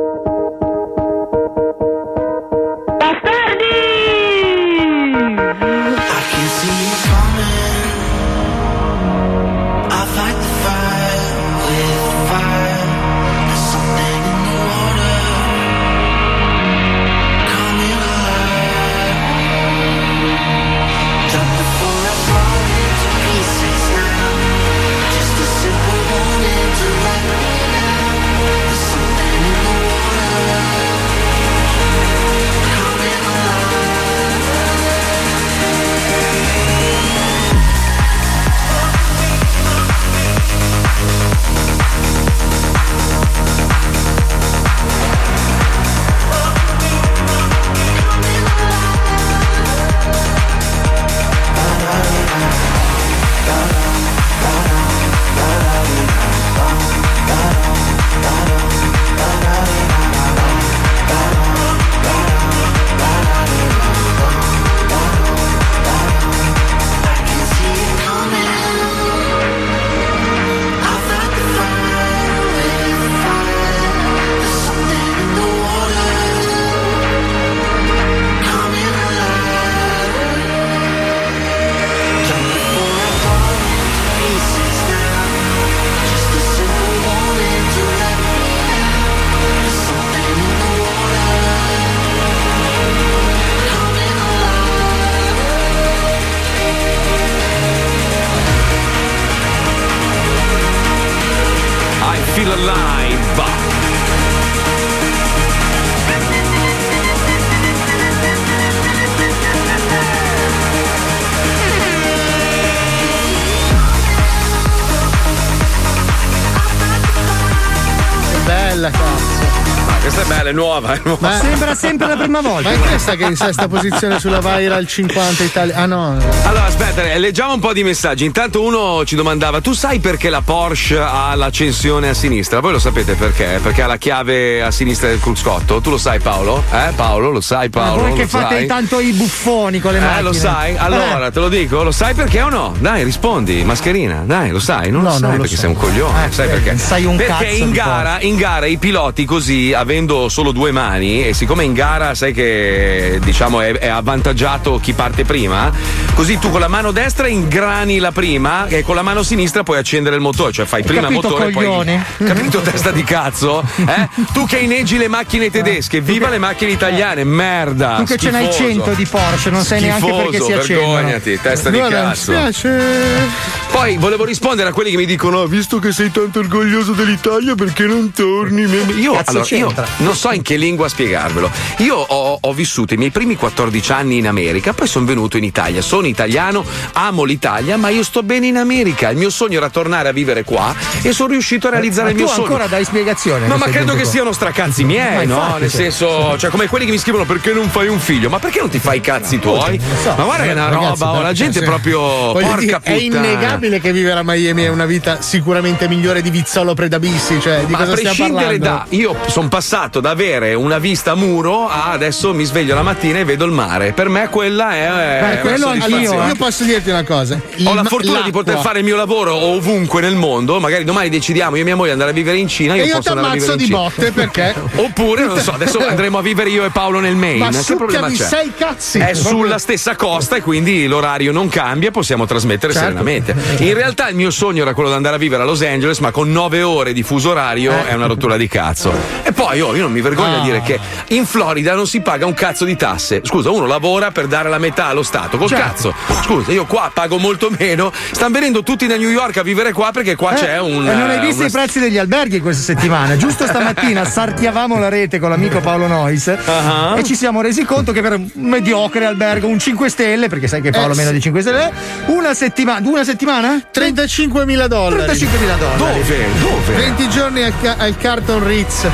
Prima volta. Ma è questa che è in sesta posizione sulla Viral 50 Italia. Ah no. Allora, aspetta, eh, leggiamo un po' di messaggi. Intanto uno ci domandava: tu sai perché la Porsche ha l'accensione a sinistra? Voi lo sapete perché? Perché ha la chiave a sinistra del cruscotto? Tu lo sai, Paolo? Eh, Paolo, lo sai, Ma Paolo? voi che fate sai? tanto i buffoni con le Eh, macchine. lo sai? Allora, Eh. te lo dico, lo sai perché o no? Dai, rispondi, mascherina, dai, lo sai, non No, lo sai non perché so. sei un coglione, Eh, sai eh, perché? sai un perché cazzo in gara, in gara i piloti così, avendo solo due mani, e siccome in gara sai che diciamo è, è avvantaggiato chi parte prima, così tu con la mano destra ingrani la prima e con la mano sinistra puoi accendere il motore, cioè fai prima il capito, motore coglione? poi. Capito testa di cazzo? Eh? Tu che inneggi le macchine tedesche, viva le macchine italiane, merda! Tu che ce n'hai schifoso. 100 di Porsche, non sai neanche Schifoso, perché si accendono. vergognati, testa di Guarda, mi cazzo. spiace. Poi volevo rispondere a quelli che mi dicono: "Ah, visto che sei tanto orgoglioso dell'Italia, perché non torni? Io, allora, io non so in che lingua spiegarvelo. Io ho, ho vissuto i miei primi 14 anni in America, poi sono venuto in Italia. Sono italiano, amo l'Italia, ma io sto bene in America. Il mio sogno era tornare a vivere qua e sono riuscito a realizzare Ma il mio tu sogno. ancora dai spiegazione. No, ma credo che qua. siano stracazzi miei, no? infatti, Nel sì. senso, cioè, come quelli che mi scrivono perché non fai un figlio? Ma perché non ti fai i cazzi tuoi? ma guarda che è una Ragazzi, roba, la dai, gente è sì. proprio. Porca dire, è puttana. innegabile che vivere a Miami è una vita sicuramente migliore di Vizzolo Predabissi. Cioè, di Ma a cosa stiamo prescindere da. Io sono passato da avere una vista a muro a adesso mi sveglio la mattina e vedo il mare. Per me quella è. Beh, è quello anch'io. soddisfazione. Io posso dirti una cosa. Ho la Il- fortuna di poter l'acqua- fare il mio lavoro ovunque nel mondo. Magari domani decidiamo io e mia moglie andare a vivere in Cina. Io, E io posso ti andare a vivere ammazzo in di Cina. botte perché. Oppure, non so, adesso andremo a vivere io e Paolo nel Maine. Ma che problema c'è? sei cazzi. È sulla stessa costa e quindi l'orario non cambia, possiamo trasmettere Certo. serenamente. In realtà il mio sogno era quello di andare a vivere a Los Angeles, ma con nove ore di fuso orario Eh. è una rottura di cazzo. E poi oh, io non mi vergogno Ah. a dire che in Florida non si paga un cazzo di tasse. Scusa, uno lavora per dare la metà allo Stato. Col Certo. cazzo. Scusa, io qua pago molto meno. Stanno venendo tutti da New York a vivere qua perché qua c'è un. E non hai visto una- i prezzi degli alberghi questa settimana? Giusto stamattina sartiavamo la rete con l'amico Paolo Nois Ah. e ci siamo resi conto che per un mediocre albergo, un 5 stelle, perché sai che Paolo Eh, meno di 5 stelle, una settimana, una settimana? 35.000 dollari. 35.000 dollari. Dove? Dove? 20 giorni al, ca- al Carton Ritz.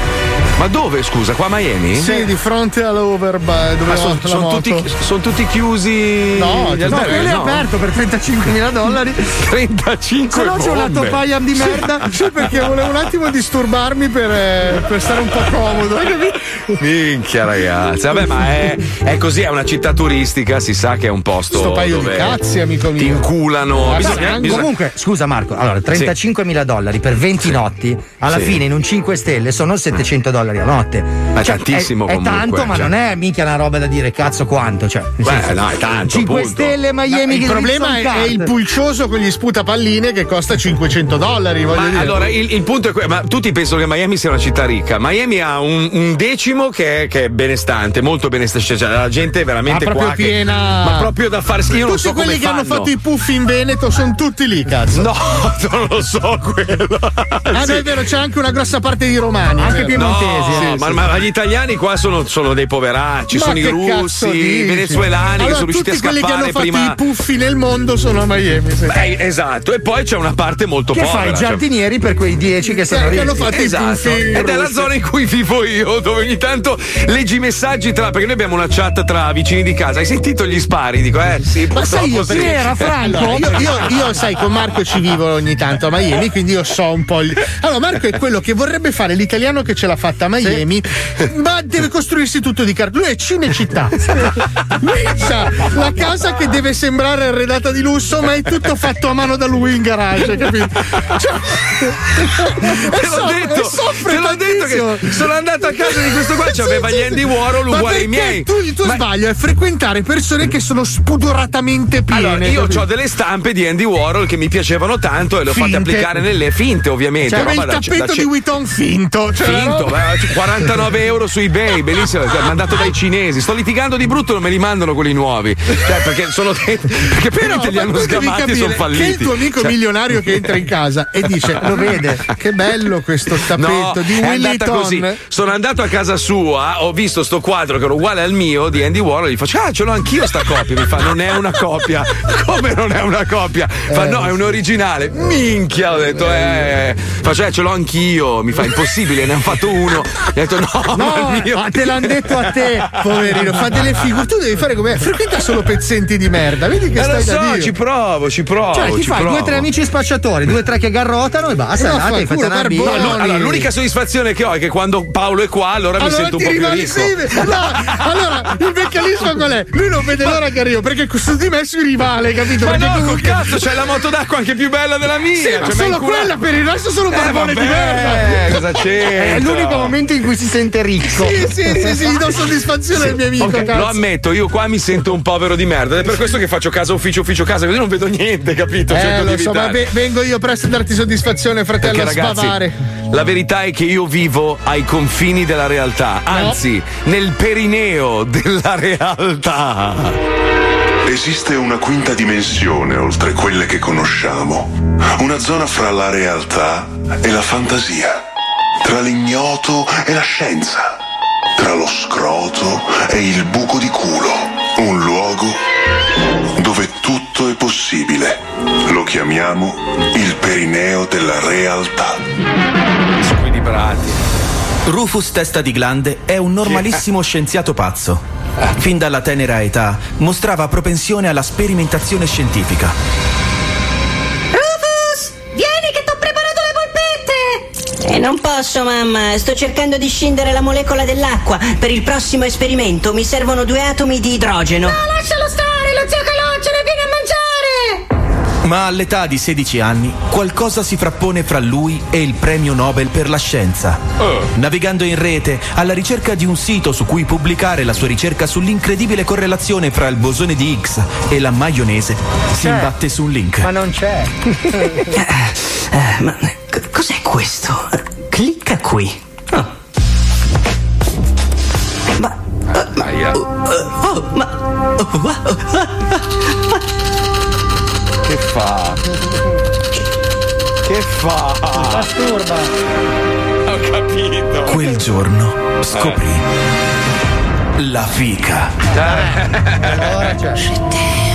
Ma dove, scusa? Qua a Miami? Sì, di fronte all'Overba dove Ma ho sono moto. tutti, son tutti chiusi. No, gli no, No, quello è No. aperto per 35.000 dollari. 35 Se no c'è una bombe. topaia di merda. Sì, perché volevo un attimo disturbarmi per, eh, per stare un po' comodo. Minchia ragazzi, vabbè ma è, è così, è una città turistica, si sa che è un posto Sto paio di cazzi, amico mio. ti inculano. Ah, Bisogna- sì, bisogna- Comunque, scusa Marco, allora 35.000 dollari per 20 notti, alla Sì. fine in un 5 stelle sono 700 dollari a notte. Ma è tantissimo È, è comunque, tanto, ma cioè. non è mica una roba da dire cazzo quanto. Cioè, Beh, senso, no, è tanto, 5 appunto. stelle Miami il che problema è, è il pulcioso con gli sputapalline che costa 500 dollari. Voglio Ma dire. allora il, il punto è questo, ma tutti pensano che Miami sia una città ricca. Miami ha un, un decimo che è, che è benestante, molto benestante. Cioè, la gente è veramente Ma proprio qua. che- piena. ma proprio da fare Io Tutti so quelli come che hanno fanno. fatto i puffi in Veneto sono tutti lì, cazzo. No, non lo so quello. Ah, Sì. no, è vero, c'è anche una grossa parte di romani. Anche è vero. Piemontesi, No, eh. ma, ma gli italiani qua sono, sono dei poveracci, Ma sono i che russi, i venezuelani allora, che sono riusciti a tutti quelli che scappare hanno fatto prima. i puffi nel mondo sono a Miami. sì. Beh, esatto, e poi c'è una parte molto Che povera. fa i cioè- giardinieri per quei 10 che sono che ricchi. hanno fatto i Esatto. puffi Ed è la zona in cui vivo io, dove ogni tanto leggi i messaggi tra. Perché noi abbiamo una chat tra vicini di casa. Hai sentito gli spari? Dico, eh sì, Ma sai io sì. perché Franco? Allora, io, io- io, sai, con Marco ci vivo ogni tanto a Miami, quindi io so un po'. il- Allora, Marco è quello che vorrebbe fare l'italiano che ce l'ha fatta a Miami, ma deve costruirsi tutto di carta. Lui è Cinecittà. Lui la casa che deve sembrare arredata di lusso, ma è tutto fatto a mano da lui in garage, capito? Cioè, Te l'ho soffre- detto, te l'ho detto che sono andato a casa di questo qua, Sì, c'aveva sì, gli sì. Andy Warhol uguali ai miei. Tu, il tuo Ma- sbaglio è frequentare persone che sono spudoratamente piene. Allora, io capito? ho delle stampe di Andy Warhol che mi piacevano tanto e le ho fatte Finte. applicare nelle finte, ovviamente. Cioè, il da- tappeto da- di Vuitton finto. Cioè, Finto, no? Beh, 49 euro su eBay, bellissimo, cioè, mandato dai cinesi. Sto litigando di brutto, non me li mandano quelli nuovi. Cioè, perché sono perché Però, per li ma hanno sgamati e sono falliti. Che il tuo amico Cioè- milionario che entra in casa e dice: Lo vede, che bello questo tappeto No, di Williton. così. Sono andato a casa sua, ho visto sto quadro che era uguale al mio di Andy Warhol. Gli faccio: Ah, ce l'ho anch'io sta copia. Mi fa: Non è una copia. Come non è una copia? Fa: Eh, No, è un originale. Minchia, ho detto: Eh. Faccio: Eh, ce l'ho anch'io. Mi fa: Impossibile, ne hanno fatto uno mio. E ho detto no, No, ma il mio. te l'hanno detto a te, poverino. Fa delle figure. Tu devi fare come. Frequenta solo pezzenti di merda. Vedi che Eh, stai lo da so, Dio. ci provo, ci provo. Cioè, ti ci fai provo. due o tre amici spacciatori, due o tre che garrotano e basta. No, andate, fa fate una. No, no, allora, l'unica soddisfazione che ho è che quando Paolo è qua, allora, mi Allora sento un po' più ricco. sì, no, allora il meccanismo qual è? Lui non vede l'ora che arrivo perché su di me si rivale, capito? Ma Perché no, col comunque- cazzo, c'è la moto d'acqua anche più bella della mia. Sì, cioè, ma mi solo quella, per il resto sono Eh, barbone di vabbè, merda. cosa c'entra? È l'unico momento in cui si sente ricco. Sì, sì, sì, sì, do soddisfazione al mio amico, Ok, cazzo. lo ammetto, io qua mi sento un povero di merda ed è per questo che faccio casa ufficio ufficio casa, così non vedo niente, capito? Eh, lo so, ma ve- vengo io presto a darti soddisfazione, fratello, Perché a ragazzi, spavare. la verità è che io vivo ai confini della realtà, anzi, nel perineo della realtà. Esiste una quinta dimensione oltre quelle che conosciamo, una zona fra la realtà e la fantasia, tra l'ignoto e la scienza, tra lo scroto e il buco di culo, un luogo dove tutto è possibile. Lo chiamiamo il perineo della realtà. Squilibrati. Rufus Testa di Glande è un normalissimo scienziato pazzo. Fin dalla tenera età mostrava propensione alla sperimentazione scientifica. Eh, non posso, mamma. Sto cercando di scindere la molecola dell'acqua. Per il prossimo esperimento mi servono due atomi di idrogeno. No, lascialo stare, lo zio Calogero vieni a mangiare! Ma all'età di 16 anni qualcosa si frappone fra lui e il premio Nobel per la scienza. Navigando in rete alla ricerca di un sito su cui pubblicare la sua ricerca sull'incredibile correlazione fra il bosone di Higgs e la maionese, si imbatte su un link. Ma non c'è. Eh, ma c- cos'è questo? Clicca qui. Oh. Ma. Aia. Oh, ma. oh, wow. Che fa? Che fa? Masturba. Ho capito. Quel giorno scoprì la fica. Allora c'è.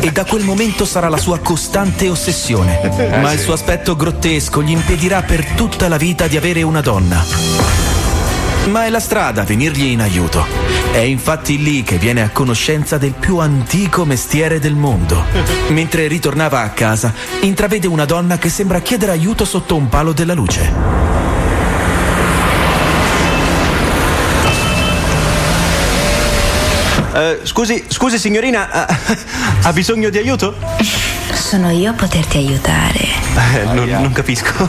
E da quel momento sarà la sua costante ossessione. Ma il suo aspetto grottesco gli impedirà per tutta la vita di avere una donna. Ma è la strada a venirgli in aiuto. È infatti lì che viene a conoscenza del più antico mestiere del mondo. Mentre ritornava a casa, intravede una donna che sembra chiedere aiuto sotto un palo della luce. Eh, scusi, scusi signorina, ha, ha bisogno di aiuto? Sono io a poterti aiutare. Eh, non, non capisco.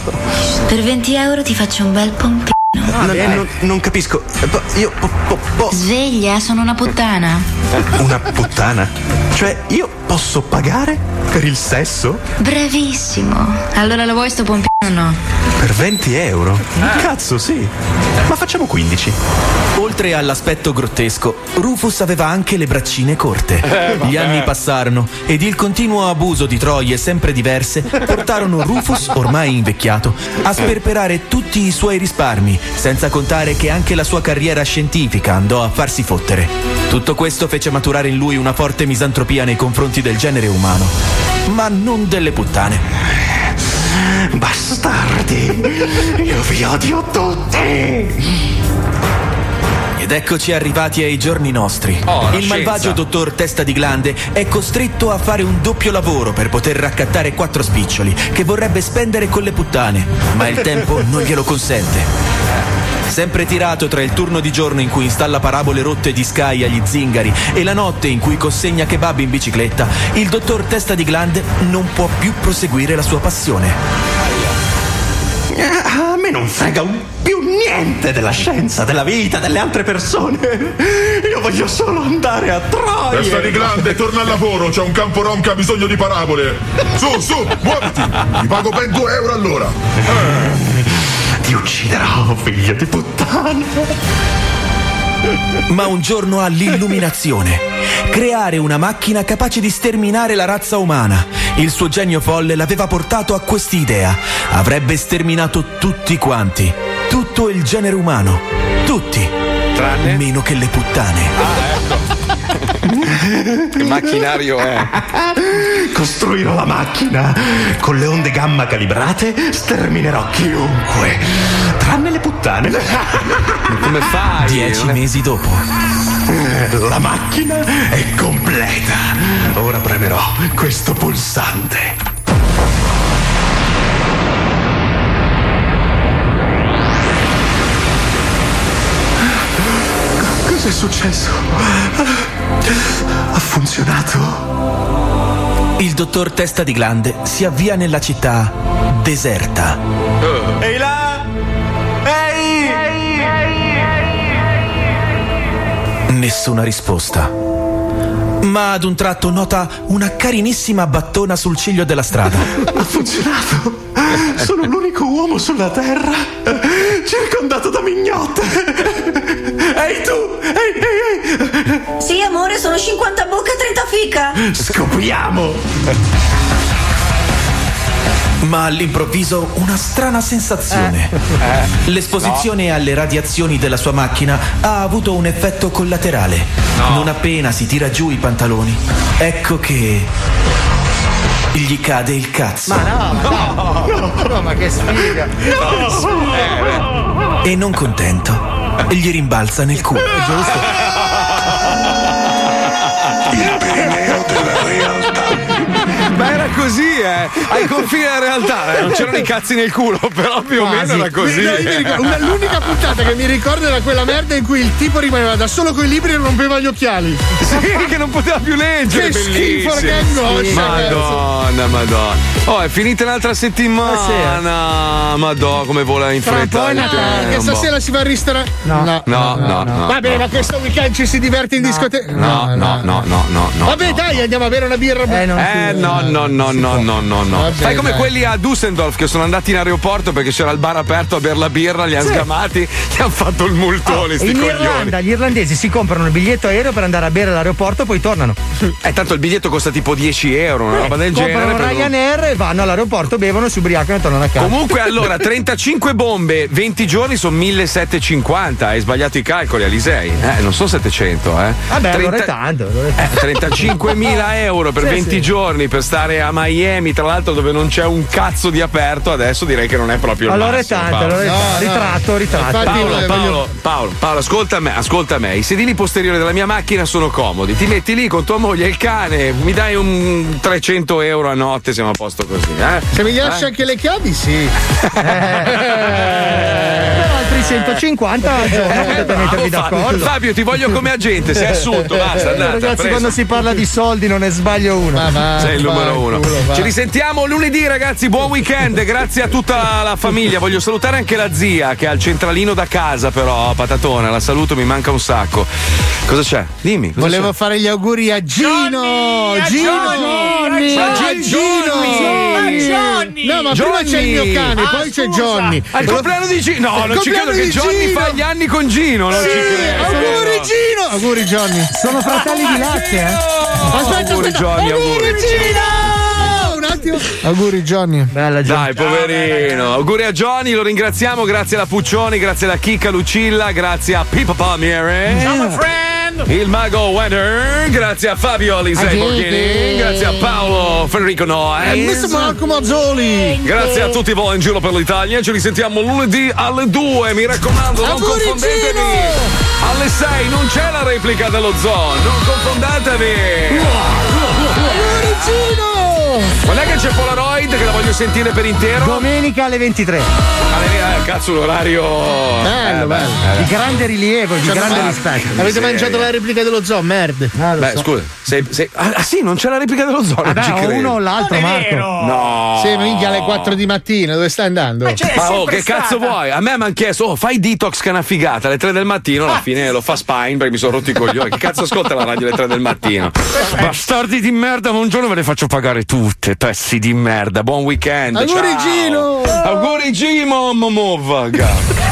Per 20 euro ti faccio un bel pompino. Non, non- non capisco. Eh, Io po- po- po- Sveglia, sono una puttana. una puttana. Cioè, io posso pagare per il sesso? Bravissimo. Allora lo vuoi sto pompino no? Per 20 euro? Cazzo, sì. Ma facciamo 15. Oltre all'aspetto grottesco, Rufus aveva anche le braccine corte. Eh. Gli anni passarono ed il continuo abuso di troie sempre diverse portarono Rufus, ormai invecchiato, a sperperare tutti i suoi risparmi, senza contare che anche la sua carriera scientifica andò a farsi fottere. Tutto questo fece maturare in lui una forte misantropia nei confronti del genere umano, ma non delle puttane. Bastardi! Io vi odio tutti! Ed eccoci arrivati ai giorni nostri. Oh, il scienza. malvagio dottor Testa di Glande è costretto a fare un doppio lavoro per poter raccattare quattro spiccioli che vorrebbe spendere con le puttane, ma il tempo non glielo consente. Sempre tirato tra il turno di giorno in cui installa parabole rotte di Sky agli zingari e la notte in cui consegna kebab in bicicletta, il dottor Testa di Glande non può più proseguire la sua passione. A me non frega più niente della scienza, della vita, delle altre persone. Io voglio solo andare a Troia. Testa di grande, torna al lavoro, c'è un campo rom che ha bisogno di parabole. Su, su, muoviti! Ti pago ben 2 euro all'ora. Ti ucciderò, figlio di puttana. Ma un giorno ha l'illuminazione. Creare una macchina capace di sterminare la razza umana. Il suo genio folle l'aveva portato a quest'idea. Avrebbe sterminato tutti quanti. Tutto il genere umano. Tutti. Tranne? Meno che le puttane. Che macchinario è? Costruirò la macchina. Con le onde gamma calibrate sterminerò chiunque. Tranne le puttane. Come fai? Dieci mesi dopo. La macchina è completa. Ora premerò questo pulsante. Cos'è successo? Ha funzionato? Il dottor Testa di Glande si avvia nella città deserta. Ehi là! Ehi! Nessuna risposta. Ma ad un tratto nota una carinissima battona sul ciglio della strada. Ha funzionato! Sono l'unico uomo sulla terra circondato da mignotte! Ehi tu! Ehi, ehi, ehi! Sì, amore, sono 50 bocche e 30 fica. Scopriamo! Ma all'improvviso una strana sensazione. L'esposizione alle radiazioni della sua macchina ha avuto un effetto collaterale. Non appena si tira giù i pantaloni, ecco che gli cade il cazzo. Ma no, no, no, no, ma che sfiga. E non contento, gli rimbalza nel culo. Il così, eh! Ai confini della realtà, eh, non c'erano i cazzi nel culo, però più o meno era così. No, ricordo- una- l'unica puntata che mi ricordo era quella merda in cui il tipo rimaneva da solo con i libri e rompeva gli occhiali. Sì, che non poteva più leggere. Che bellissimo. schifo, che angoscia. Madonna, madonna. Oh, è finita un'altra settimana. Madonna, come vola in fretta. po' è il Natale. Che stasera si va al ristorante. No. No, no, no. Va bene, ma questo weekend ci si diverte in discoteca. No, no, no, no, no, no. Vabbè, dai, andiamo a bere una birra. Eh, non Eh no, no, no, no, no, no, no. Fai come quelli a Düsseldorf che sono andati in aeroporto perché c'era il bar aperto a bere la birra, li hanno sgamati, gli hanno fatto il multone, sti In coglioni. Irlanda gli irlandesi si comprano il biglietto aereo per andare a bere all'aeroporto e poi tornano. Eh, tanto il biglietto costa tipo 10 euro, una roba del genere. comprano Ryanair e vanno all'aeroporto, bevono, si ubriacano e tornano a casa. Comunque allora 35 bombe, 20 giorni sono 1750, hai sbagliato i calcoli Alisei, eh, non sono 700 eh. Vabbè, allora è 30 tanto. allora è tanto. 35.000 euro per Sì, 20 sì. giorni per stare a Miami, tra l'altro dove non c'è un cazzo di aperto, adesso direi che non è proprio il Allora è massimo, tanto, Paolo. allora è No, tanto. no. Ritratto, ritratto. Paolo, voglio- Paolo, Paolo, Paolo, ascolta me, ascolta me. I sedili posteriori della mia macchina sono comodi. Ti metti lì con tua moglie e il cane, mi dai un 300 euro a notte, siamo a posto così. Eh? Se mi lascia anche le chiavi, sì. Per altri 150 al giorno potete Bravo, mettervi Fabio. d'accordo. Fabio, ti voglio come agente, sei assunto, basta, andate. Ragazzi, preso. quando si parla di soldi non ne sbaglio uno. Sei il numero uno. Ci risentiamo lunedì, ragazzi. Buon weekend. Grazie a tutta la famiglia. Voglio salutare anche la zia che ha il centralino da casa, però. Patatona, la saluto, mi manca un sacco. Cosa c'è? Dimmi. cosa Volevo c'è? fare gli auguri a Gino! a Gino! Johnny, a A Johnny, Gino! a Johnny. No, ma prima c'è il mio cane, Ah, poi c'è scusa. Johnny. Al compleanno di Gino. No, non ci credo che Johnny Gino. fa gli anni con Gino. Non Sì, ci credo. auguri Gino! Auguri Johnny. Sono fratelli di latte, eh? Aspetta, Auguri, aspetta. Johnny, auguri. Gino! Attimo. Auguri Johnny. Bella Dai, poverino. Auguri a Johnny, lo ringraziamo. Grazie alla Puccioni, grazie alla Chicca Lucilla, grazie a Pippa Palmiere. Ciao, my friend. Il mago Wender, grazie a Fabio Alisei. Borghini, grazie a Paolo Federico E Noes. Mr. Marco Mazzoli. Grazie a tutti voi in giro per l'Italia, ci risentiamo lunedì alle 2, mi raccomando, non Auguri, confondetevi. Gino! Alle 6 non c'è la replica dello zoo, non confondatevi. Auguri Gino! Quando è che c'è Polaroid che la voglio sentire per intero? Domenica alle 23. Eh, cazzo, l'orario. Bello, Eh, bello. eh. Di grande rilievo, di Cioè, grande ma- rispetto. Avete mangiato la replica dello zoo? Merda. Ah, Beh, so. scusa, sei, sei- ah, ah, sì, non c'è la replica dello zoo. non o credo. uno o l'altro, Non è Marco. vero. No. Sì, minchia alle 4 di mattina, dove stai andando? Ma c'è Ma oh, che cazzo stata. vuoi? A me mi hanno chiesto, oh, fai detox che è una figata alle 3 del mattino. Alla fine lo fa Spine perché mi sono rotto i coglioni. Che cazzo ascolta la radio alle 3 del mattino? Bastardi di merda, ma un giorno ve le faccio pagare tutte. Pezzi di merda. Buon weekend. Auguri ciao. Gino! Auguri Gino, vaga.